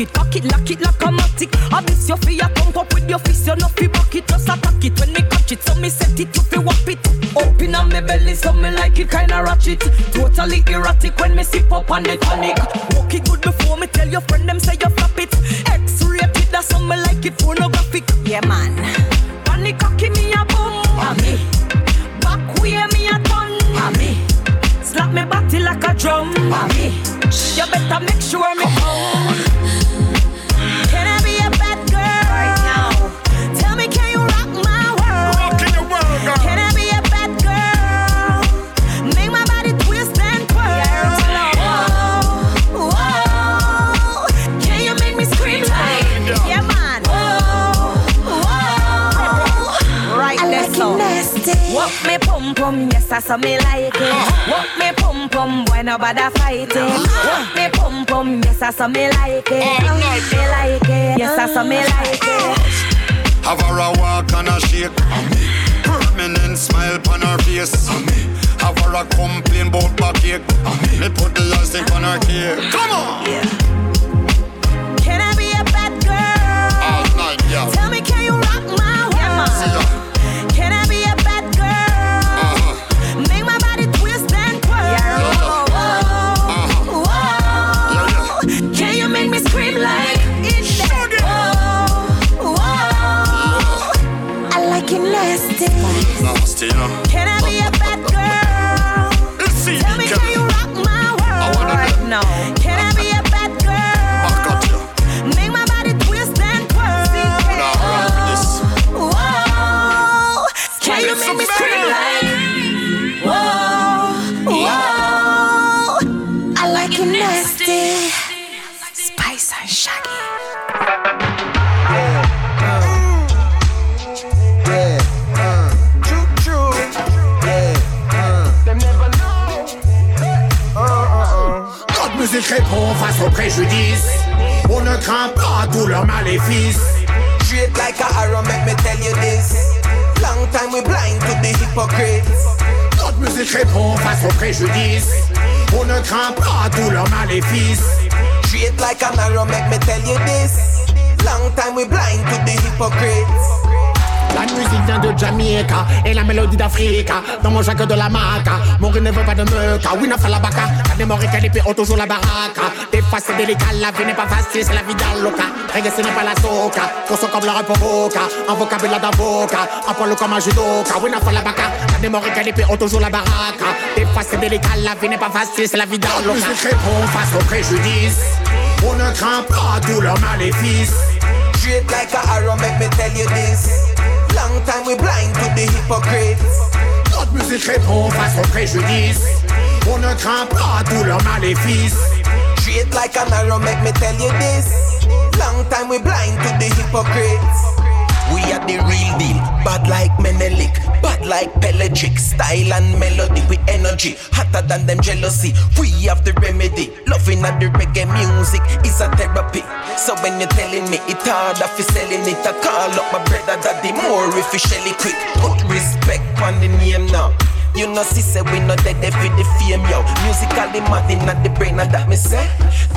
it. You fi hack it, cock it, lock it like a matic. I miss your a thump up with your fist, you know fi back it, just attack it when me catch it. So me set it, you fi whop it. Open on me belly, so me like it kinda ratchet. Totally erratic when me sip up on the tonic. Walk it good before me tell your friend them say you flop it. X-rated, that's how me like it pornographic. Yeah man, panic cocky me a bum, a me. Back way me a ton, a me. Slap me body like a drum, a me. You better make sure me come. Can pum pum, yes I saw me like it. Walk me pum pum, boy nobody fight it. Walk me pum pum, yes I saw me like it. Me like it, yes I saw me like it. Have her a walk and a shake. Permanent smile on her face. Have her a complain about my cake. Me put the icing on her cake. Come on. Can I be a bad girl? All night, yeah. Tell me, can you rock my you know. Répond face aux préjudices. On ne craint pas tous leurs maléfices. Straight like a arrow, make me tell you this. Long time we blind to the hypocrites. Notre musique répond face aux préjudices. On ne craint pas tous leurs maléfices. Straight like an arrow, make me tell you this. Long time we blind to the hypocrites. La musique vient de Jamaica et la mélodie d'Afrique. Dans mon jacque de la maca, mourir ne veut pas de meca. Oui, n'a la baka. La mémoire est l'épée ont toujours la baraque. Des fois c'est délicat, la vie n'est pas facile, c'est la vie d'un loca. Reggae ce n'est pas la soca, qu'on comme le reprovoca. Un vocabulaire d'avocat, un poil comme un judoka. Oui, n'a la baka. La mémoire est l'épée ont toujours la baraque. Des fois c'est délicat, la vie n'est pas facile, c'est la vie d'un loca. musique répond face aux préjudices. On ne craint pas tous leurs maléfices. Straight like a arrow, make me tell you this. Long time we blind to the hypocrites. Notre musique répond face aux préjudices. On ne craint pas tous leurs maléfices. Straight like an arrow, make me tell you this. Long time we blind to the hypocrites. We are the real deal, bad like Menelik, bad like Pelagic, style and melody with energy, hotter than them jealousy. We have the remedy, loving at the reggae music is a therapy. So when you're telling me it hard, if you selling it, I call up my brother daddy more if shelly quick. Put respect on the name now. You know, see, say we know that they feel the fame, yo. Musically, mad in the brain, and that me say.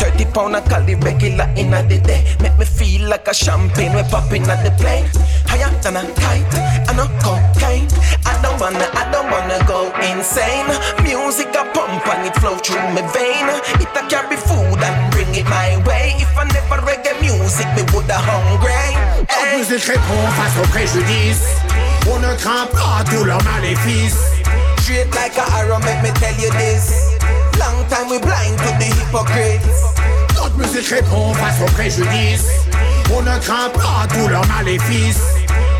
30 pound of Cali regular in the day. Make me feel like a champagne, we popping at the plane. Higher than a kite, I a cocaine. I don't wanna, I don't wanna go insane. Music a pump and it flow through my vein. It a carry food and bring it my way. If I never reggae music, me woulda hungry. Hey. music répond face au préjudice. On ne craint pas tout leur maléfice. Straight like a arrow, make me tell you this. Long time we blind to the hypocrites. Notre musique répond face aux préjudices. On ne craint pas tout leur maléfice.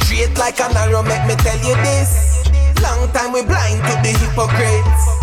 Straight like an arrow, make me tell you this. Long time we blind to the hypocrites.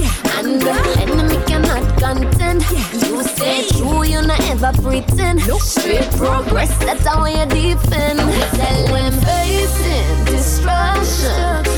yeah. And the enemy cannot contend. Yeah. You stay true, you not ever pretend. Nope. Straight progress, that's how you defend. Tell them facing destruction.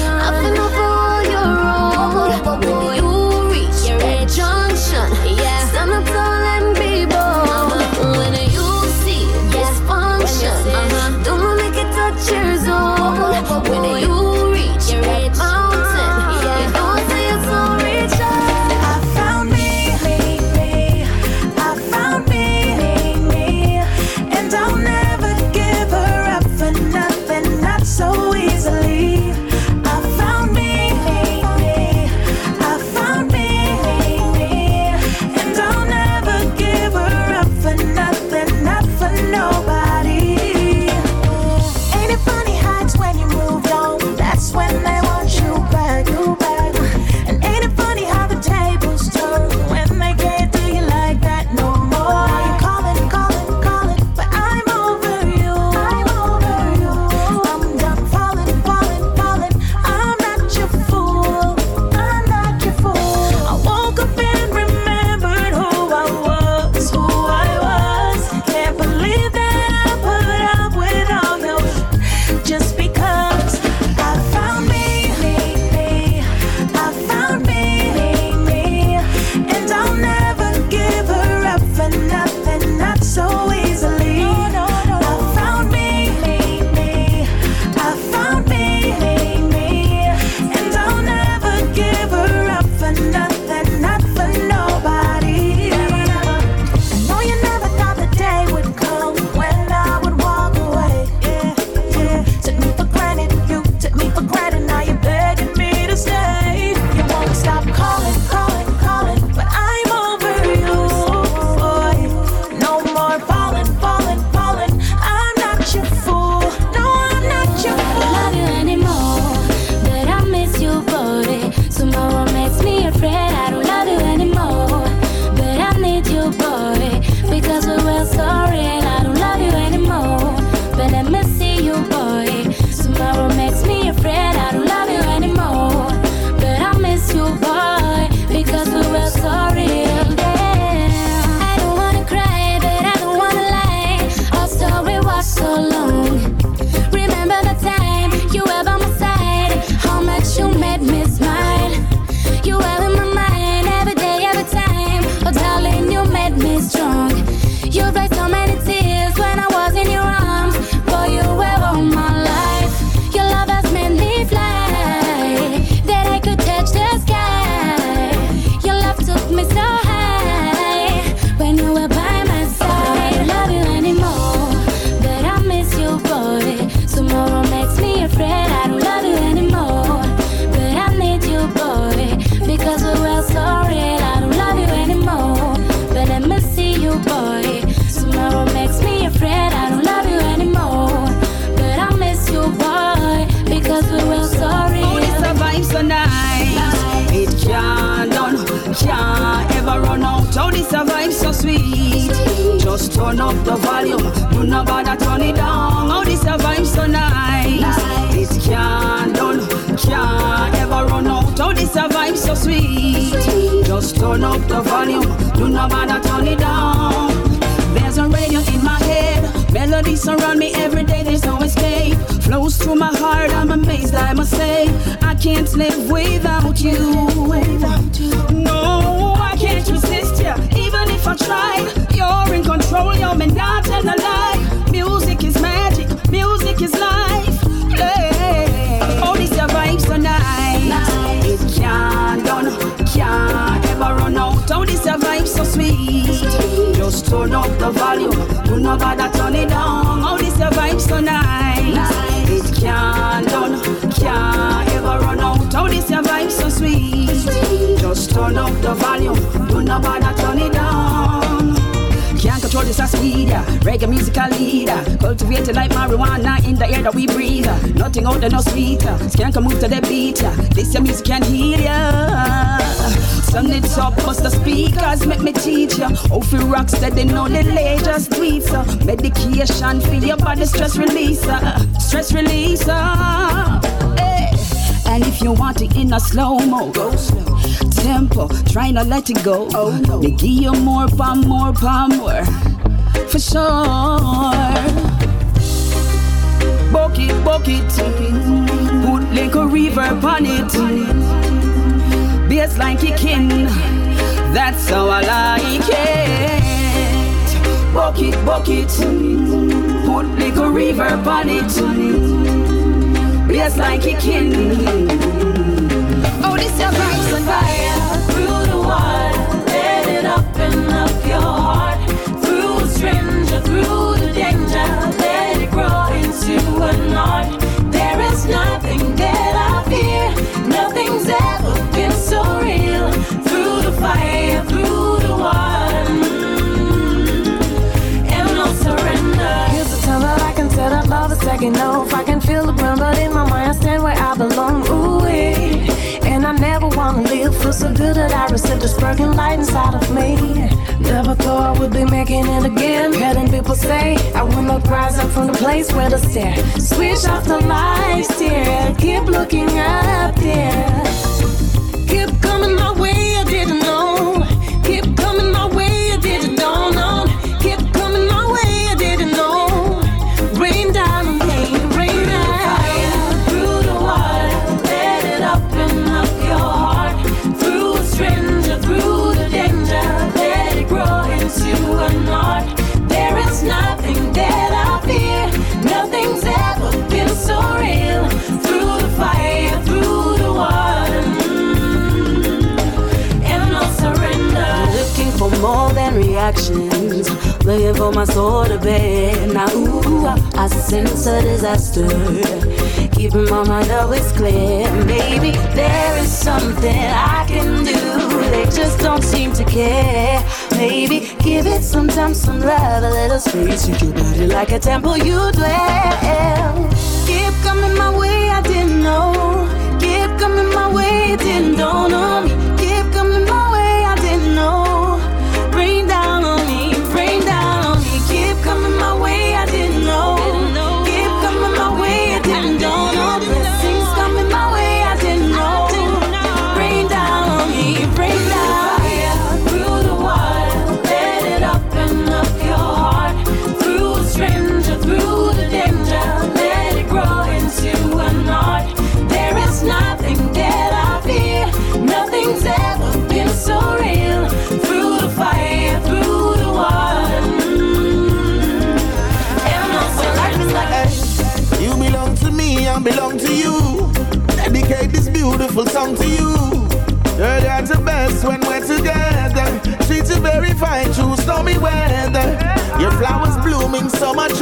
Up the volume. Do not bother turn it down. There's a radio in my head. Melodies surround me every day. There's no escape. Flows through my heart. I'm amazed. I must say, I can't live without you. No, I can't resist you. Even if I tried, you're in control. You're me not tell a so sweet. Just turn up the volume. Do not bother turn it down. Oh, this your vibe so nice. It can't done, can't ever run out. Oh, this your vibe so sweet. Just turn up the volume. Do not bother turn it down. Can't control this a speed, yeah. Reggae musical leader. Cultivated like marijuana in the air that we breathe. Nothing out there no sweeter. Skank can move to the beat. This your music can heal ya. Sun it up, bust the speakers, make me teach ya. How fi rock steady, no delay, just tweet ya. Uh. Medication for your body, stress releaser, uh. stress releaser. Uh. Hey. And if you want it in a slow mo, go slow. Tempo, try not let it go. Oh no, they give you more, pa more, pa more, for sure. Bucket, bucket, put a reverb on it. Bassline kicking, that's how I like it. Bucket, bucket, put a reverb on it. Bassline kicking. Oh, this your vibes on fire taking off. I can feel the ground, but in my mind I stand where I belong. Ooh. And I never wanna live. Feel so good that I receive the sparking light inside of me. Never thought I would be making it again. Hearing people say I will not rise up from the place where the stare. Switch off the lights, dear. Keep looking up there. Keep coming my way, I didn't know. Reactions. Looking for my soul to bed. Now, ooh, I sense a disaster. Keeping my mind always clear. Maybe there is something I can do. They just don't seem to care. Maybe give it some time, some love, a little space. Treat your body like a temple you dwell. Keep coming my way, I didn't know. Keep coming my way, didn't dawn on me. Beautiful song to you. Girl, you're the best when we're together. Treat you very fine through stormy weather. Your flowers blooming so more.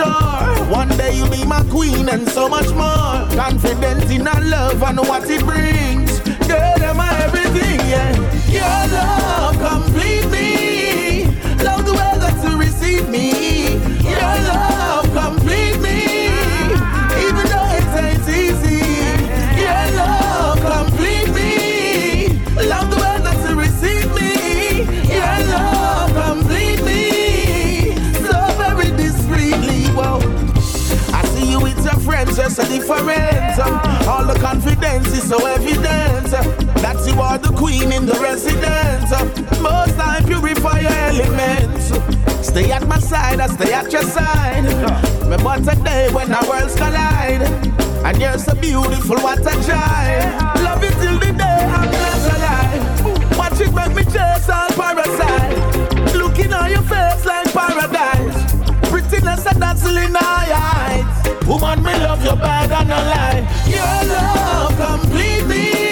One day you'll be my queen and so much more. Confident in our love and what it brings. Girl, you're my everything, yeah. Your love complete me. Love the that you receive me. a difference. All the confidence is so evident that you are the queen in the residence. Most I purify your elements. Stay at my side, I stay at your side. Remember today when our worlds collide. And you're so beautiful, what a joy. Love you till the day I'm left alive. Watch it make me chase all parasites. Looking on your face like paradise. Prettiness and dazzling eye. Woman, me love you bad and a lie. Your love complete me.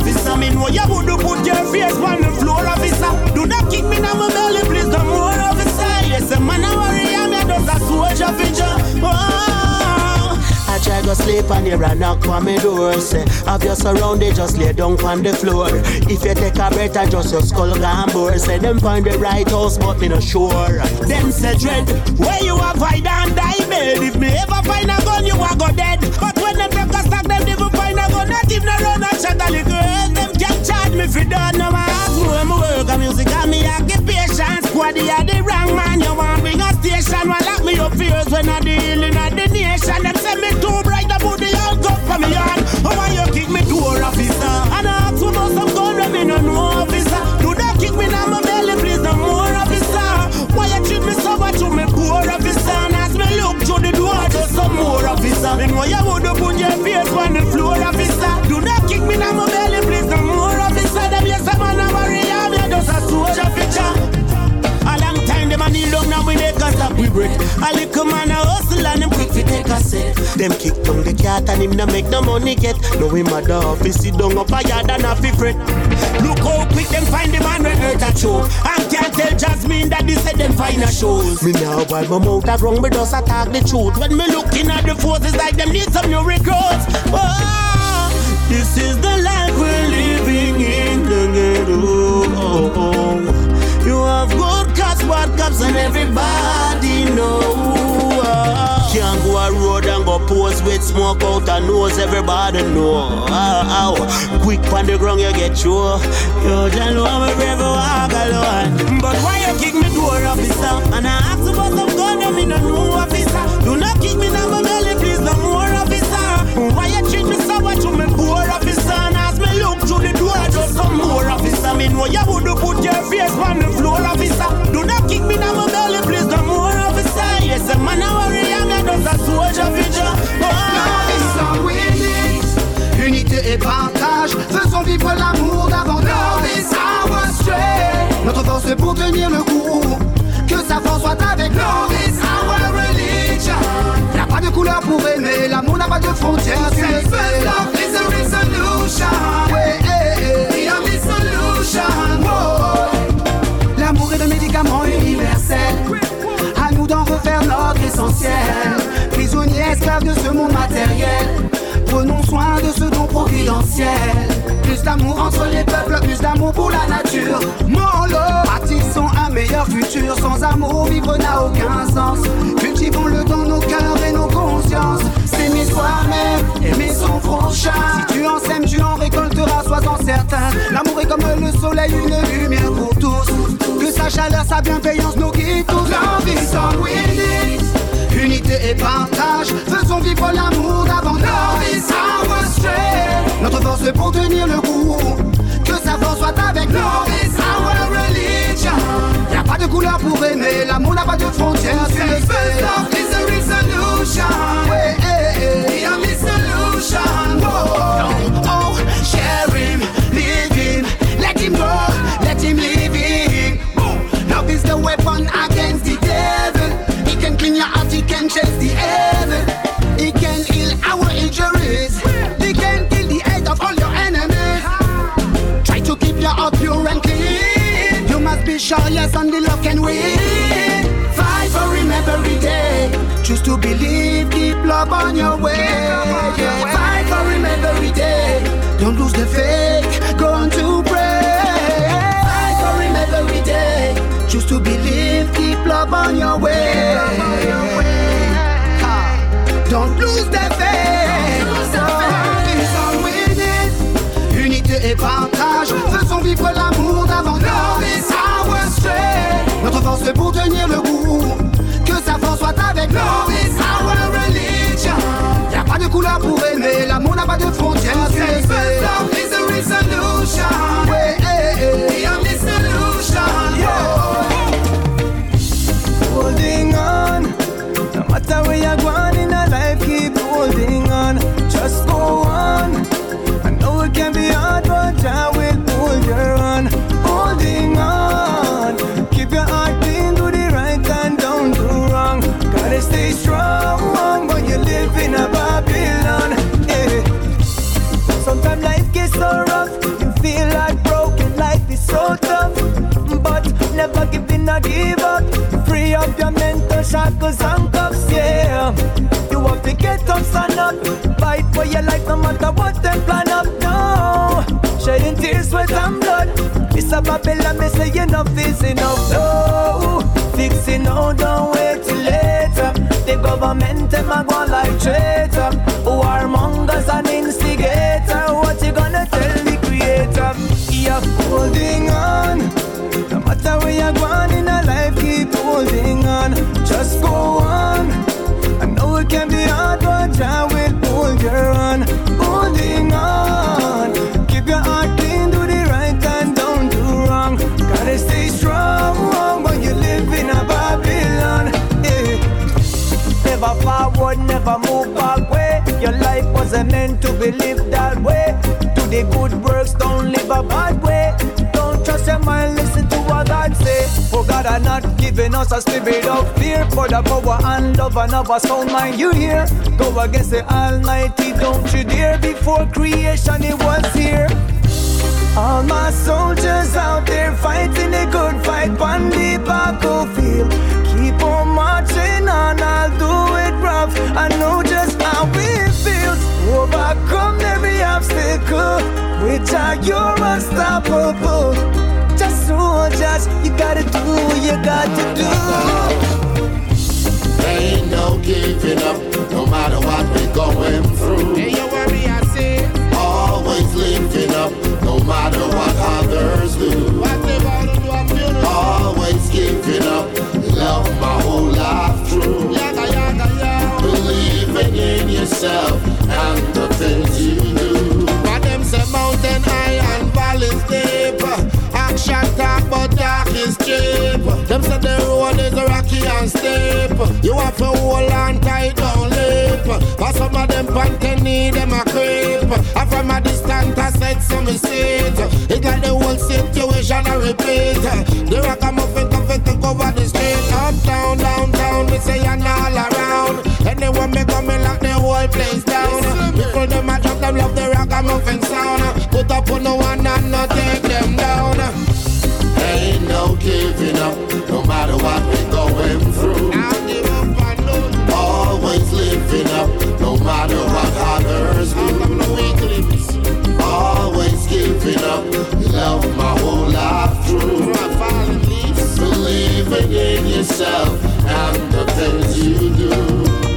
Officer. Me know you would put your face on the floor officer. Do not kick me now, my belly, please, no more officer. Yes, a man, I worry, I'm a just a soldier feature. Oh. I try go sleep on here and knock on my door Say, have you surrounded, just lay down on the floor If you take a breath, I just your skull gone bore Say, them find the right house, but me not sure Them say, dread, where you have hide and die bed If me ever find a gun, you are go dead But when them take a stock, them never find a gun Not even run and shot a little can't charge me for done, no I ask where me work A music and me occupation. Squad, you are the wrong man You want bring a station, one lock me up fears When I dealing at the nation. Them say me too bright, the booty all go for me yard Oh, why you kick me door officer? And I ask about some gun, when me no know officer. Do not kick me now, my belly, please, no more officer. Why you treat me so much, you me poor officer? And as me look through the door, just some more officer. Then why you would put your face on the floor officer? Do not kick me now, my belly, a stop we break. A little man a hustle and him quick fi take a set. Them kick down the cat and him no make no money get. No him a da fi sit down up a yard and a fi fret. Look how quick them find the man when hurt a choke And can't tell Jasmine that they said them find a shows Me now while my mouth a wrong me just attack the truth. When me looking at the forces like them need some new recruits oh, This is the life we're living in the ghetto you have good cops, bad cops, and everybody go post with smoke out and nose, everybody know. Ow, ow. Quick on the ground, you get. You just know I'm a brave walk alone. But why you kick me door officer? And I ask about some gun, I mean a new officer. Do not kick me down my belly, please, no more officer. Why you treat me so much, you me poor officer? And as me look through the door, just some more officer. Me know you would put your face on the floor, officer. Do not kick me down my belly, please, no more officer. Yes, man, I worry, Just a soldier feature. Unité et partage, faisons vivre l'amour davantage. our strength. Notre force pour tenir le coup, que sa force soit avec nous. our religion. Y'a pas de couleur pour aimer, l'amour n'a pas de frontières. Tu le sais. Love is a resolution. Ouais. We are the solution. L'amour est le médicament universel. À nous d'en refaire notre essentiel. De ce monde matériel. Prenons soin de ce don providentiel. Plus d'amour entre les peuples, plus d'amour pour la nature. Molo, bâtissons un meilleur futur. Sans amour, vivre n'a aucun sens. Cultivons-le dans nos cœurs et nos consciences. S'aimer soi-même, aimer son prochain. Si tu en sèmes, tu en récolteras, sois-en certain. L'amour est comme le soleil, une lumière pour tous. Que sa chaleur, sa bienveillance nous guide tous. Love is all. Unité et partage, faisons vivre l'amour davantage. Love is our strength. Notre force pour tenir le coup. Que sa force soit avec nous. Love is our religion. Y'a pas de couleur pour aimer, l'amour n'a pas de frontières. Tu le sais. Love is a. Ouais, eh. We are the solution. Your pure and clean. You must be sure, yes, and the love can win. Fight for him every day. Choose to believe, keep love on your way. Fight for him every day. Don't lose the faith, go on to pray. Fight for him every day. Choose to believe, keep love on live l'amour d'avant. Love is our strength. Notre force pour tenir le coup. Que sa force soit avec. Love is our religion. Y a pas de couleur pour aimer. L'amour n'a pas de frontières. Love is resolution. Give up. Free up your mental shackles and cuffs, yeah. You have to get up, stand up, fight for your life no matter what them plan up. No, shedding tears, sweat and blood. It's a Babylon, me say enough is enough. No, fixing now, don't wait till later. The government them a go like traitor. Meant to be lived that way. Do the good works, don't live a bad way. Don't trust your mind, listen to what God say. For God are not giving us a spirit of fear. For the power and love and of a sound mind you hear. Go against the Almighty, don't you dare. Before creation, it was here. All my soldiers out there fighting a good fight on the battlefield. Keep on marching on, I'll do it rough. I know just how it feels. Overcome every obstacle, which are you're unstoppable. Just soldiers, you gotta do what you got to do. Ain't no giving up, no matter what we're going through. Hey, you worry, I say. Always living up, no matter what others do. Always giving up, love my whole life through. Believing in yourself and the things you do. But them say mountain high and valleys deep. Action talk but is cheap. Them say the road is rocky and steep. You have to hold on tight, don't leap. But some of them panting need them a creep. And from a distance I said some seat. It like the whole situation I repeat. The ragamuffin come fit to cover the street. Up, down, downtown, me say and all around. Anywhere me me lock the whole place down. People them a drop them love the ragamuffin sound. Put up on the one and not take them down. Giving up, no matter what we're going through. I give up on you, always living up, no matter what others do. Always giving up, love my whole life through. Believing in yourself and the things you do.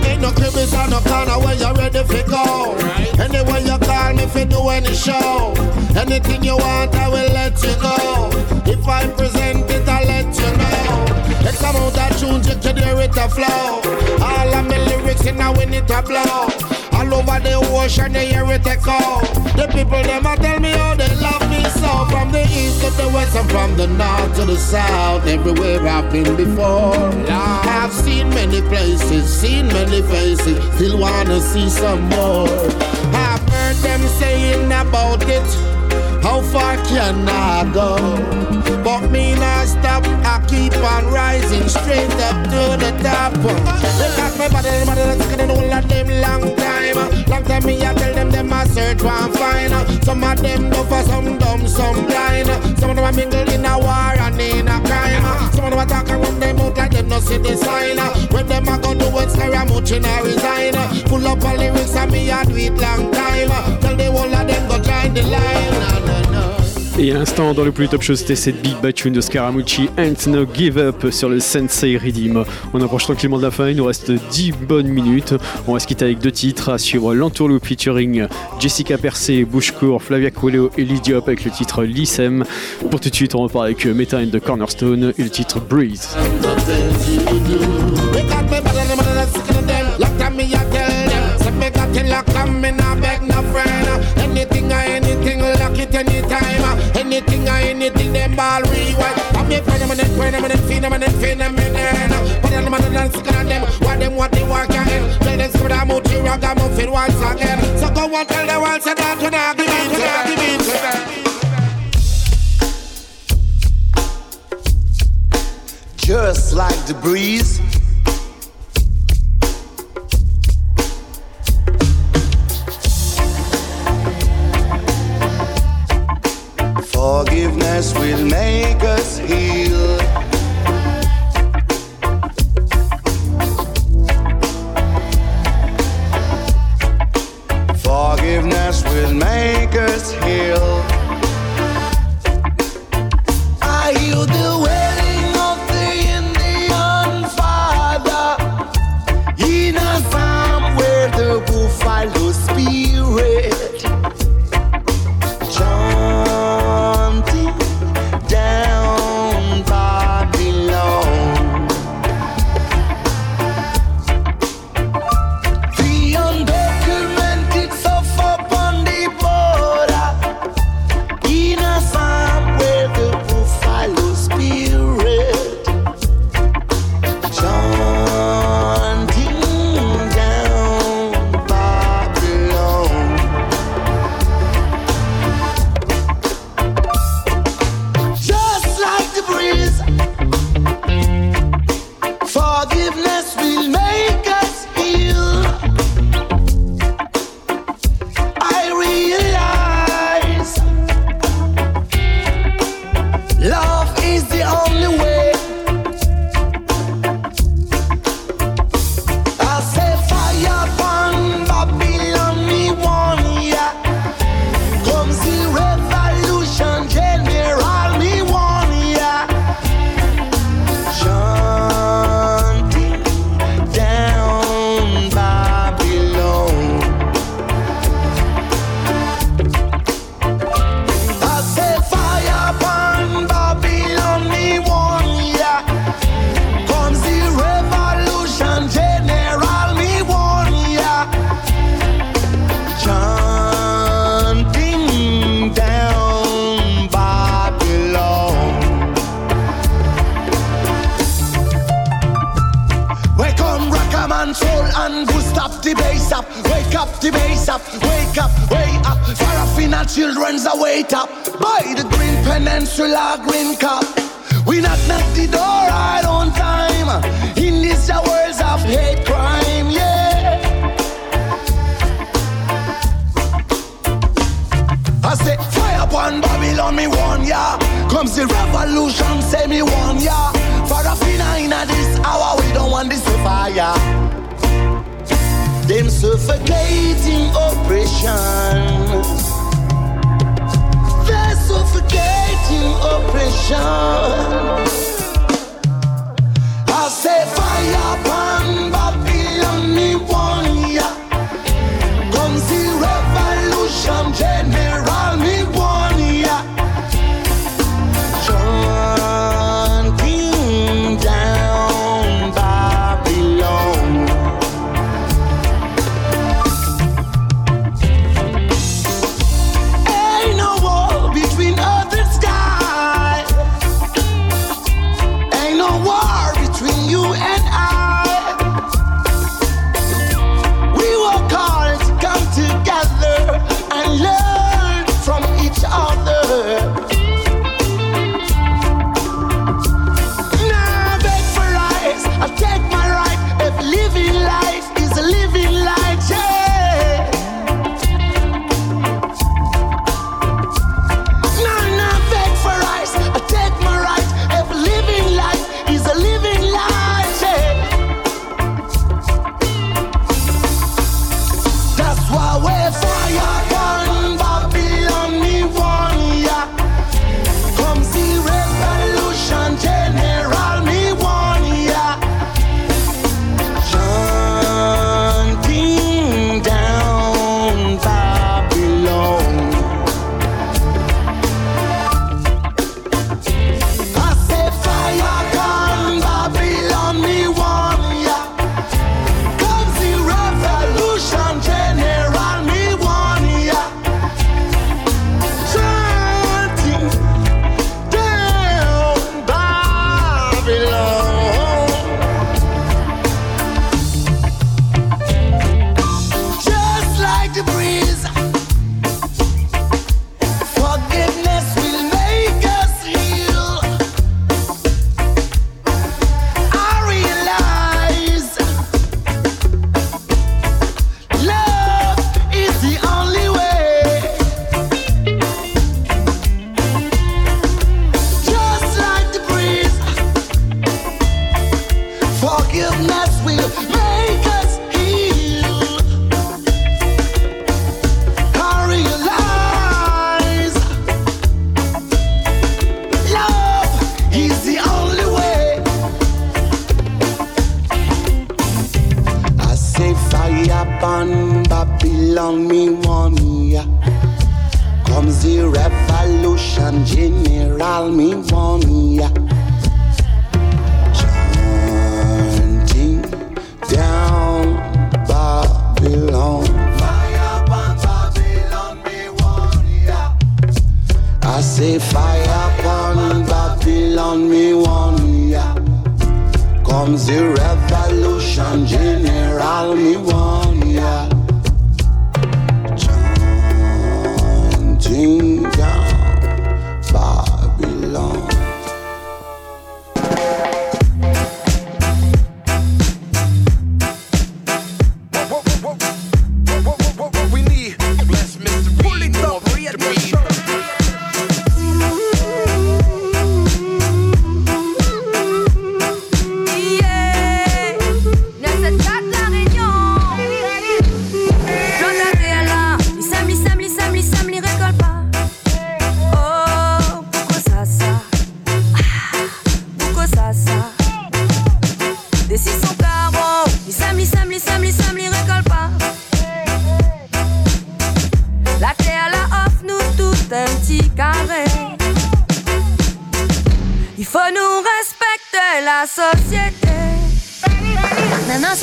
Ain't no cribbies on no corner where you're ready for go. Anywhere you call me for do any show. Anything you want, I will let you know. If I present it, I'll let you know. X amount of tunes, you can hear it a flow. All of my lyrics in a win it a blow. All over the ocean, they hear it echo. The people, them a tell me how they love me so. From the east to the west and from the north to the south. Everywhere I've been before. I've seen many places, seen many faces. Still wanna see some more. I've heard them saying about it. How far can I go? But me not stop, I keep on rising straight up to the top. They got my body, my body, that's gonna know of them long time. Long time me I tell them them I search one find. Some of them go for some dumb, some blind. Some of them are mingle in a war and in a crime. Some of them are talk around them out like them no see the sign. When them a go do it, in a resign. Pull up all lyrics and me I do it long time. Tell the whole of them go join the line. Et à l'instant, dans le plus top show, c'était cette big bad tune de Scaramucci, Ain't No Give Up sur le Sensei Redeem. On approche tranquillement de la fin, il nous reste 10 bonnes minutes. On va se quitter avec deux titres à suivre l'entourloupe featuring Jessica Percé, Bushcourt, Flavia Coelho et Lydiop avec le titre Lissem. Pour tout de suite, on repart avec Meta and Cornerstone et le titre Breeze. Anything or anything, them ball rewind. I'm in in feed, I'm in feed, I'm in But I'm mother that's sick of them. What them, what they want, can Tell them some of them out here, I'm once again. So go and tell the world, say that when I give in, when I give in, when I Just like the breeze Forgiveness will make us heal. Forgiveness will make us heal.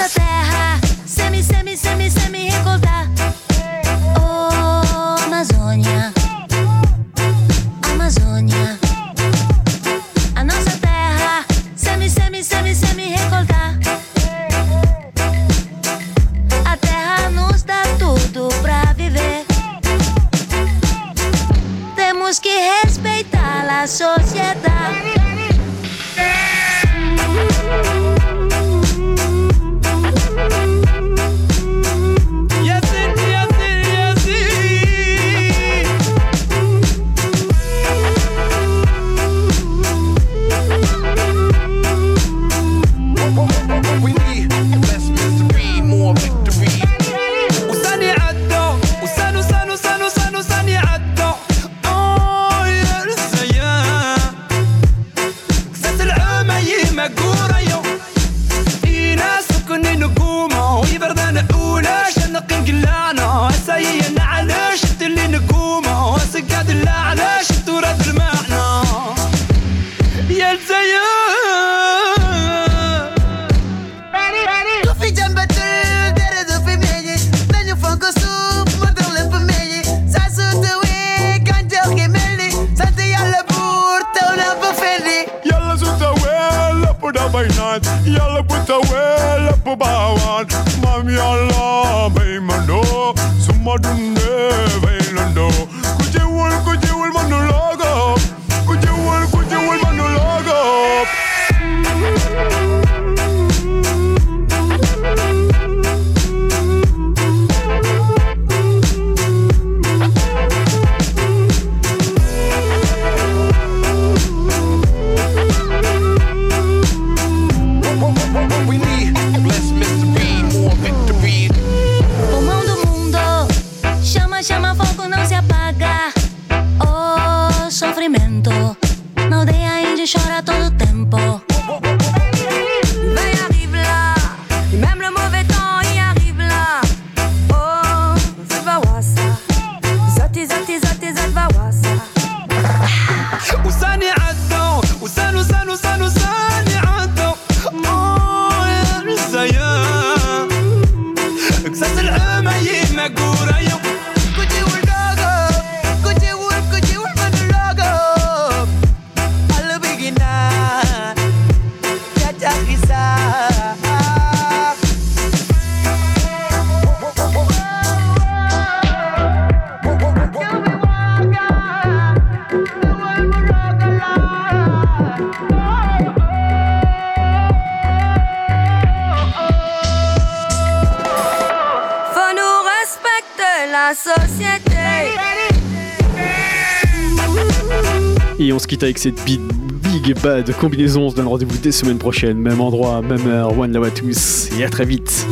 a bear avec cette big, big bad combinaison. On se donne rendez-vous dès semaine prochaine, même endroit, même heure. One love à tous et à très vite.